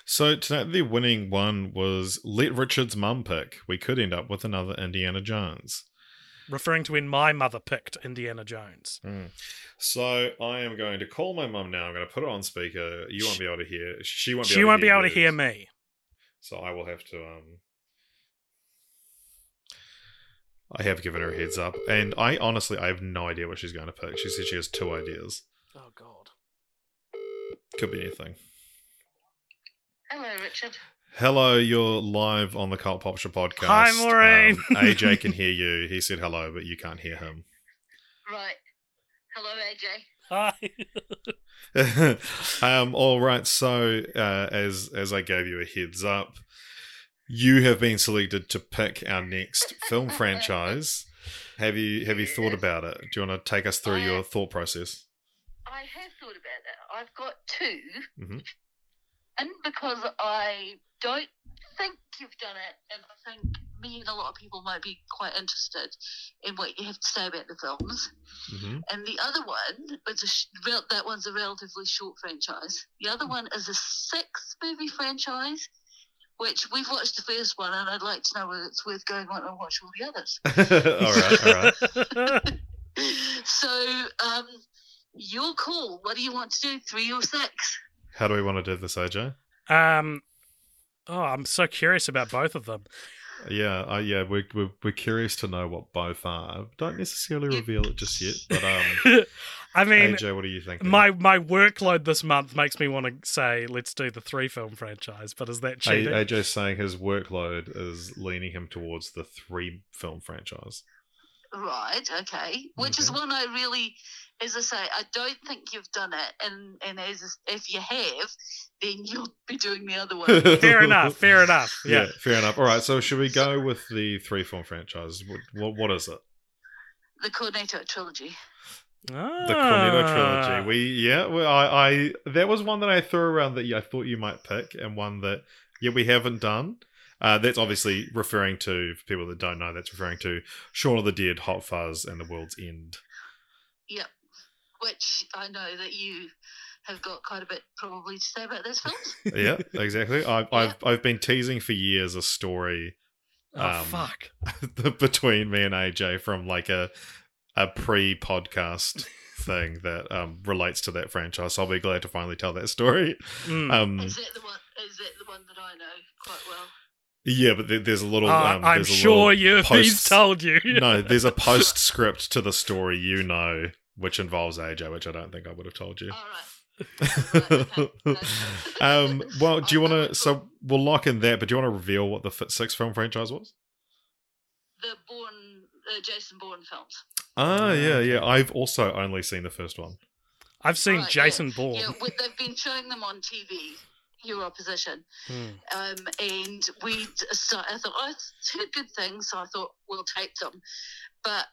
So tonight the winning one was Let Richard's mum pick. We could end up with another Indiana Jones. Referring to when my mother picked Indiana Jones. So I am going to call my mum now. I'm going to put it on speaker. You won't be able to hear. She won't. Be She able won't to be able to hear me. So I will have to. um I have given her a heads up, and I honestly I have no idea what she's going to pick. She said she has two ideas. Oh God. Could be anything. Hello, Richard. Hello, you're live on the Cult Pop Show podcast. Hi, Maureen. Um, AJ can hear you. He said hello, but you can't hear him. Right. Hello, AJ. Hi. um, all right. So, uh, as as I gave you a heads up, you have been selected to pick our next film franchise. Have you have you thought about it? Do you want to take us through your thought process? I have thought about that. I've got 2 Mhm. Because I don't think you've done it, and I think me and a lot of people might be quite interested in what you have to say about the films. hmm And the other one, a sh- that one's a relatively short franchise. The other one is a six movie franchise, which we've watched the first one, and I'd like to know whether it's worth going on and watch all the others. all right. All right. so, um, your call. What do you want to do? Three or six? How do we want to do this, AJ? um. Oh, I'm so curious about both of them. Yeah, uh, yeah, we're, we're we're curious to know what both are. Don't necessarily reveal it just yet, but um, I mean, AJ, what are you thinking? my my workload this month makes me want to say let's do the three film franchise, but is that A- AJ's saying his workload is leaning him towards the three film franchise. Right. Okay. Which is Okay. one I really, as I say, I don't think you've done it, and and as if you have, then you'll be doing the other one. fair enough. Fair enough. Yeah. Yeah. fair enough. All right, so should we go with the three film franchise? What what, what is it? the Cornetto trilogy. The Cornetto Ah. trilogy. We yeah, well, I, I that was one that I threw around that I thought you might pick, and one that yeah we haven't done. Uh, that's obviously referring to for people that don't know. That's referring to Shaun of the Dead, Hot Fuzz, and The World's End. Yep. Which I know that you have got quite a bit probably to say about those films. yeah, exactly. I've I've I've been teasing for years a story Oh Um, fuck. between me and AJ from like a a pre-podcast thing that um, relates to that franchise. So I'll be glad to finally tell that story. Mm. Um, Is that the one? Is that the one that I know quite well? yeah, but there, there's a little. Uh, um, I'm a sure little you. He's post- told you. no, there's a postscript to the story you know, which involves AJ, which I don't think I would have told you. All right. Right, okay. Okay. um, well, do you want to? So we'll lock in that, but do you want to reveal what the fi- sixth film franchise was? the Bourne, uh, Jason Bourne films. Ah, yeah, yeah. I've also only seen the first one. I've seen Right, Jason yeah. Bourne. Yeah, they've been showing them on TV your opposition. Hmm. Um, and we d- start, I thought, oh, it's heard good things, so I thought we'll take them. But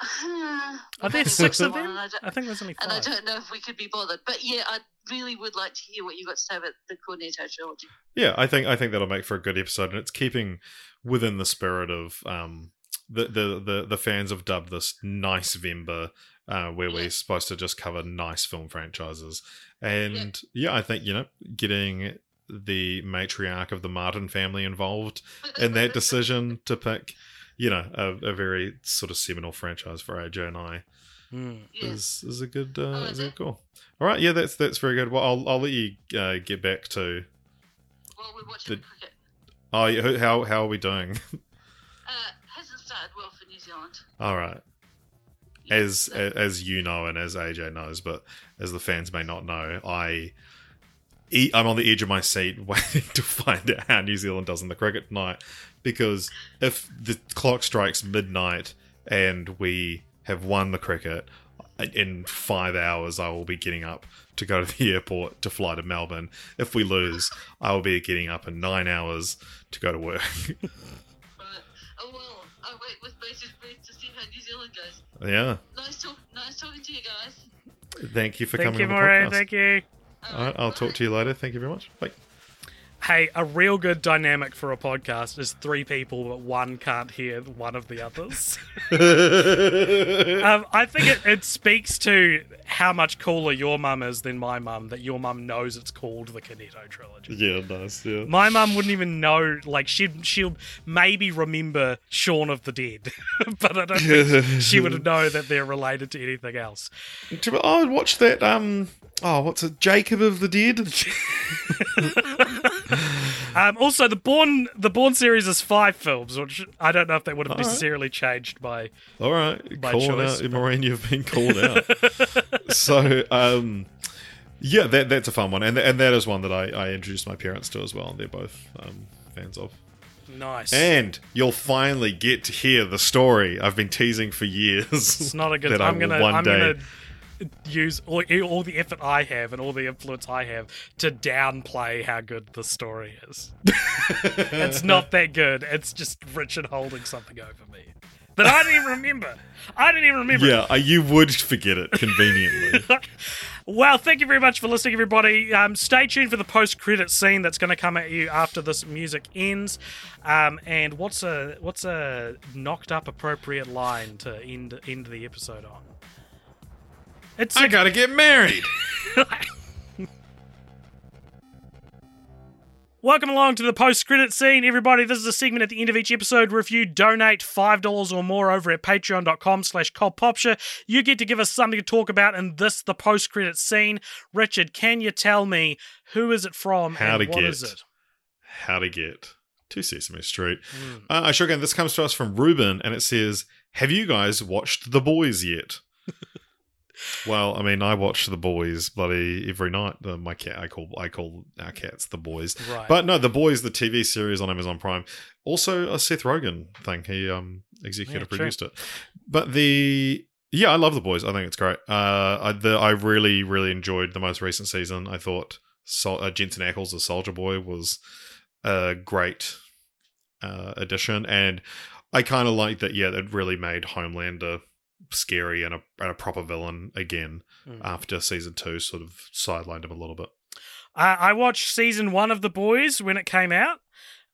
Are there six of them? I, don't, I think there's only five. and I don't know if we could be bothered. But yeah, I really would like to hear what you got to say about the Cornetto trilogy. Yeah, I think I think that'll make for a good episode, and it's keeping within the spirit of um the the the, the fans have dubbed this nice Vember, uh, where we're supposed to just cover nice film franchises, and yeah, I think you know getting the matriarch of the Martin family involved in that decision to pick, you know, a, a very sort of seminal franchise for AJ and I Hmm. Yes. is is a good uh, Oh, is is a it? good call. All right, yeah, that's that's very good. Well, I'll I'll let you uh, get back to. Well, we're watching The- cricket. Oh, yeah, how how are we doing? Uh, hasn't started well for New Zealand. All right. Yeah, as so- as you know and as AJ knows, but as the fans may not know, I I'm on the edge of my seat waiting to find out how New Zealand does in the cricket tonight because if the clock strikes midnight and we have won the cricket in 5 hours I will be getting up to go to the airport to fly to Melbourne. If we lose, I will be getting up in 9 hours to go to work. Right. Oh well, I wait with bated breath to see how New Zealand goes. yeah. Nice talk. Nice talking to you guys. Thank you for Thank coming you, on the Maureen. podcast. Thank you. All right, I'll talk to you later. Thank you very much. Bye. Hey, a real good dynamic for a podcast is three people, but one can't hear one of the others. um, I think it, it speaks to how much cooler your mum is than my mum that your mum knows it's called the Cornetto trilogy. yeah, nice. Yeah. My mum wouldn't even know. Like she'd she'll maybe remember Shaun of the Dead, but I don't think she would know that they're related to anything else. Oh, watch that. Um. Oh, what's it? Jacob of the Dead. Um, also, the Bourne the Bourne series is five films, which I don't know if they would have All right. necessarily changed by. All right, By calling choice, out, but- Maureen. You've been called out. so, um, yeah, that that's a fun one, and and that is one that I, I introduced my parents to as well. and They're both um, fans of. Nice. And you'll finally get to hear the story I've been teasing for years. it's not a good. that I'm gonna. one I'm day- gonna use all, all the effort I have and all the influence I have to downplay how good the story is. it's not that good. It's just Richard holding something over me that I didn't even remember. I didn't even remember. Yeah, uh, you would forget it conveniently. Well, thank you very much for listening, everybody. Um, stay tuned for the post-credit scene that's going to come at you after this music ends. Um, and what's a what's a knocked up appropriate line to end end the episode on? It's I gotta get married. Welcome along to the post-credit scene, everybody. This is a segment at the end of each episode where if you donate $5 or more over at patreon.com slash cultpopture, you get to give us something to talk about in this, the post-credit scene. Richard, can you tell me who is it from How and to what get is it? how to get to Sesame Street. Hmm. Uh, I sure can. This comes to us from Ruben, and it says, "Have you guys watched The Boys yet?" well, I mean, I watch The Boys bloody every night. Uh, my cat, I call I call our cats The Boys. Right. But no, The Boys, the TV series on Amazon Prime, also a Seth Rogen thing. He um executive Yeah, true. produced it. But the yeah, I love The Boys. I think it's great. Uh, I the I really really enjoyed the most recent season. I thought Sol- uh, Jensen Ackles as Soldier Boy was a great uh, addition, and I kind of like that. Yeah, it really made Homelander scary and a, and a proper villain again Mm. after season two sort of sidelined him a little bit. Uh, I watched season one of The Boys when it came out.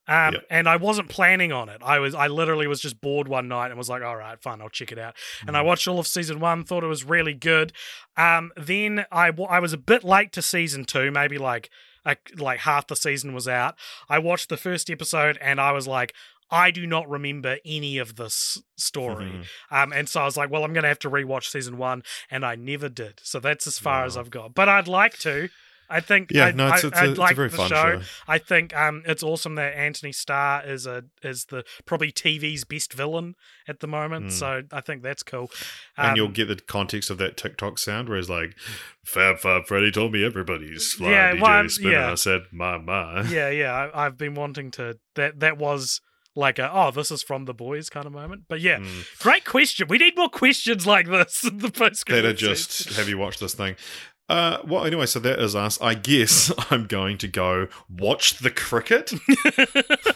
Um, Yep. and I wasn't planning on it. I was, I literally was just bored one night and was like, "All right, fine, I'll check it out." And I watched all of season one, thought it was really good. Um, then I, I was a bit late to season two, maybe like, like, like half the season was out. I watched the first episode and I was like, I do not remember any of this story. Mhm. Um, and so I was like, well, I'm going to have to rewatch season one, and I never did. So that's as far as I've got. But I'd like to. I think. Yeah, I, no, it's, I, it's, a, I'd it's a very the fun show. show. I think um, it's awesome that Anthony Starr is a is the probably TV's best villain at the moment. Mm. So I think that's cool. and Um, you'll get the context of that TikTok sound where it's like, Fab Five Freddy told me everybody's fly Yeah, DJ well, spinning. yeah. I said, my, my. yeah, yeah. I, I've been wanting to. That that was like a oh, this is from the boys kind of moment. But yeah, Mm. great question. We need more questions like this. in the post That are just, have you watched this thing? Uh, well, anyway, so that is us. I guess I'm going to go watch the cricket.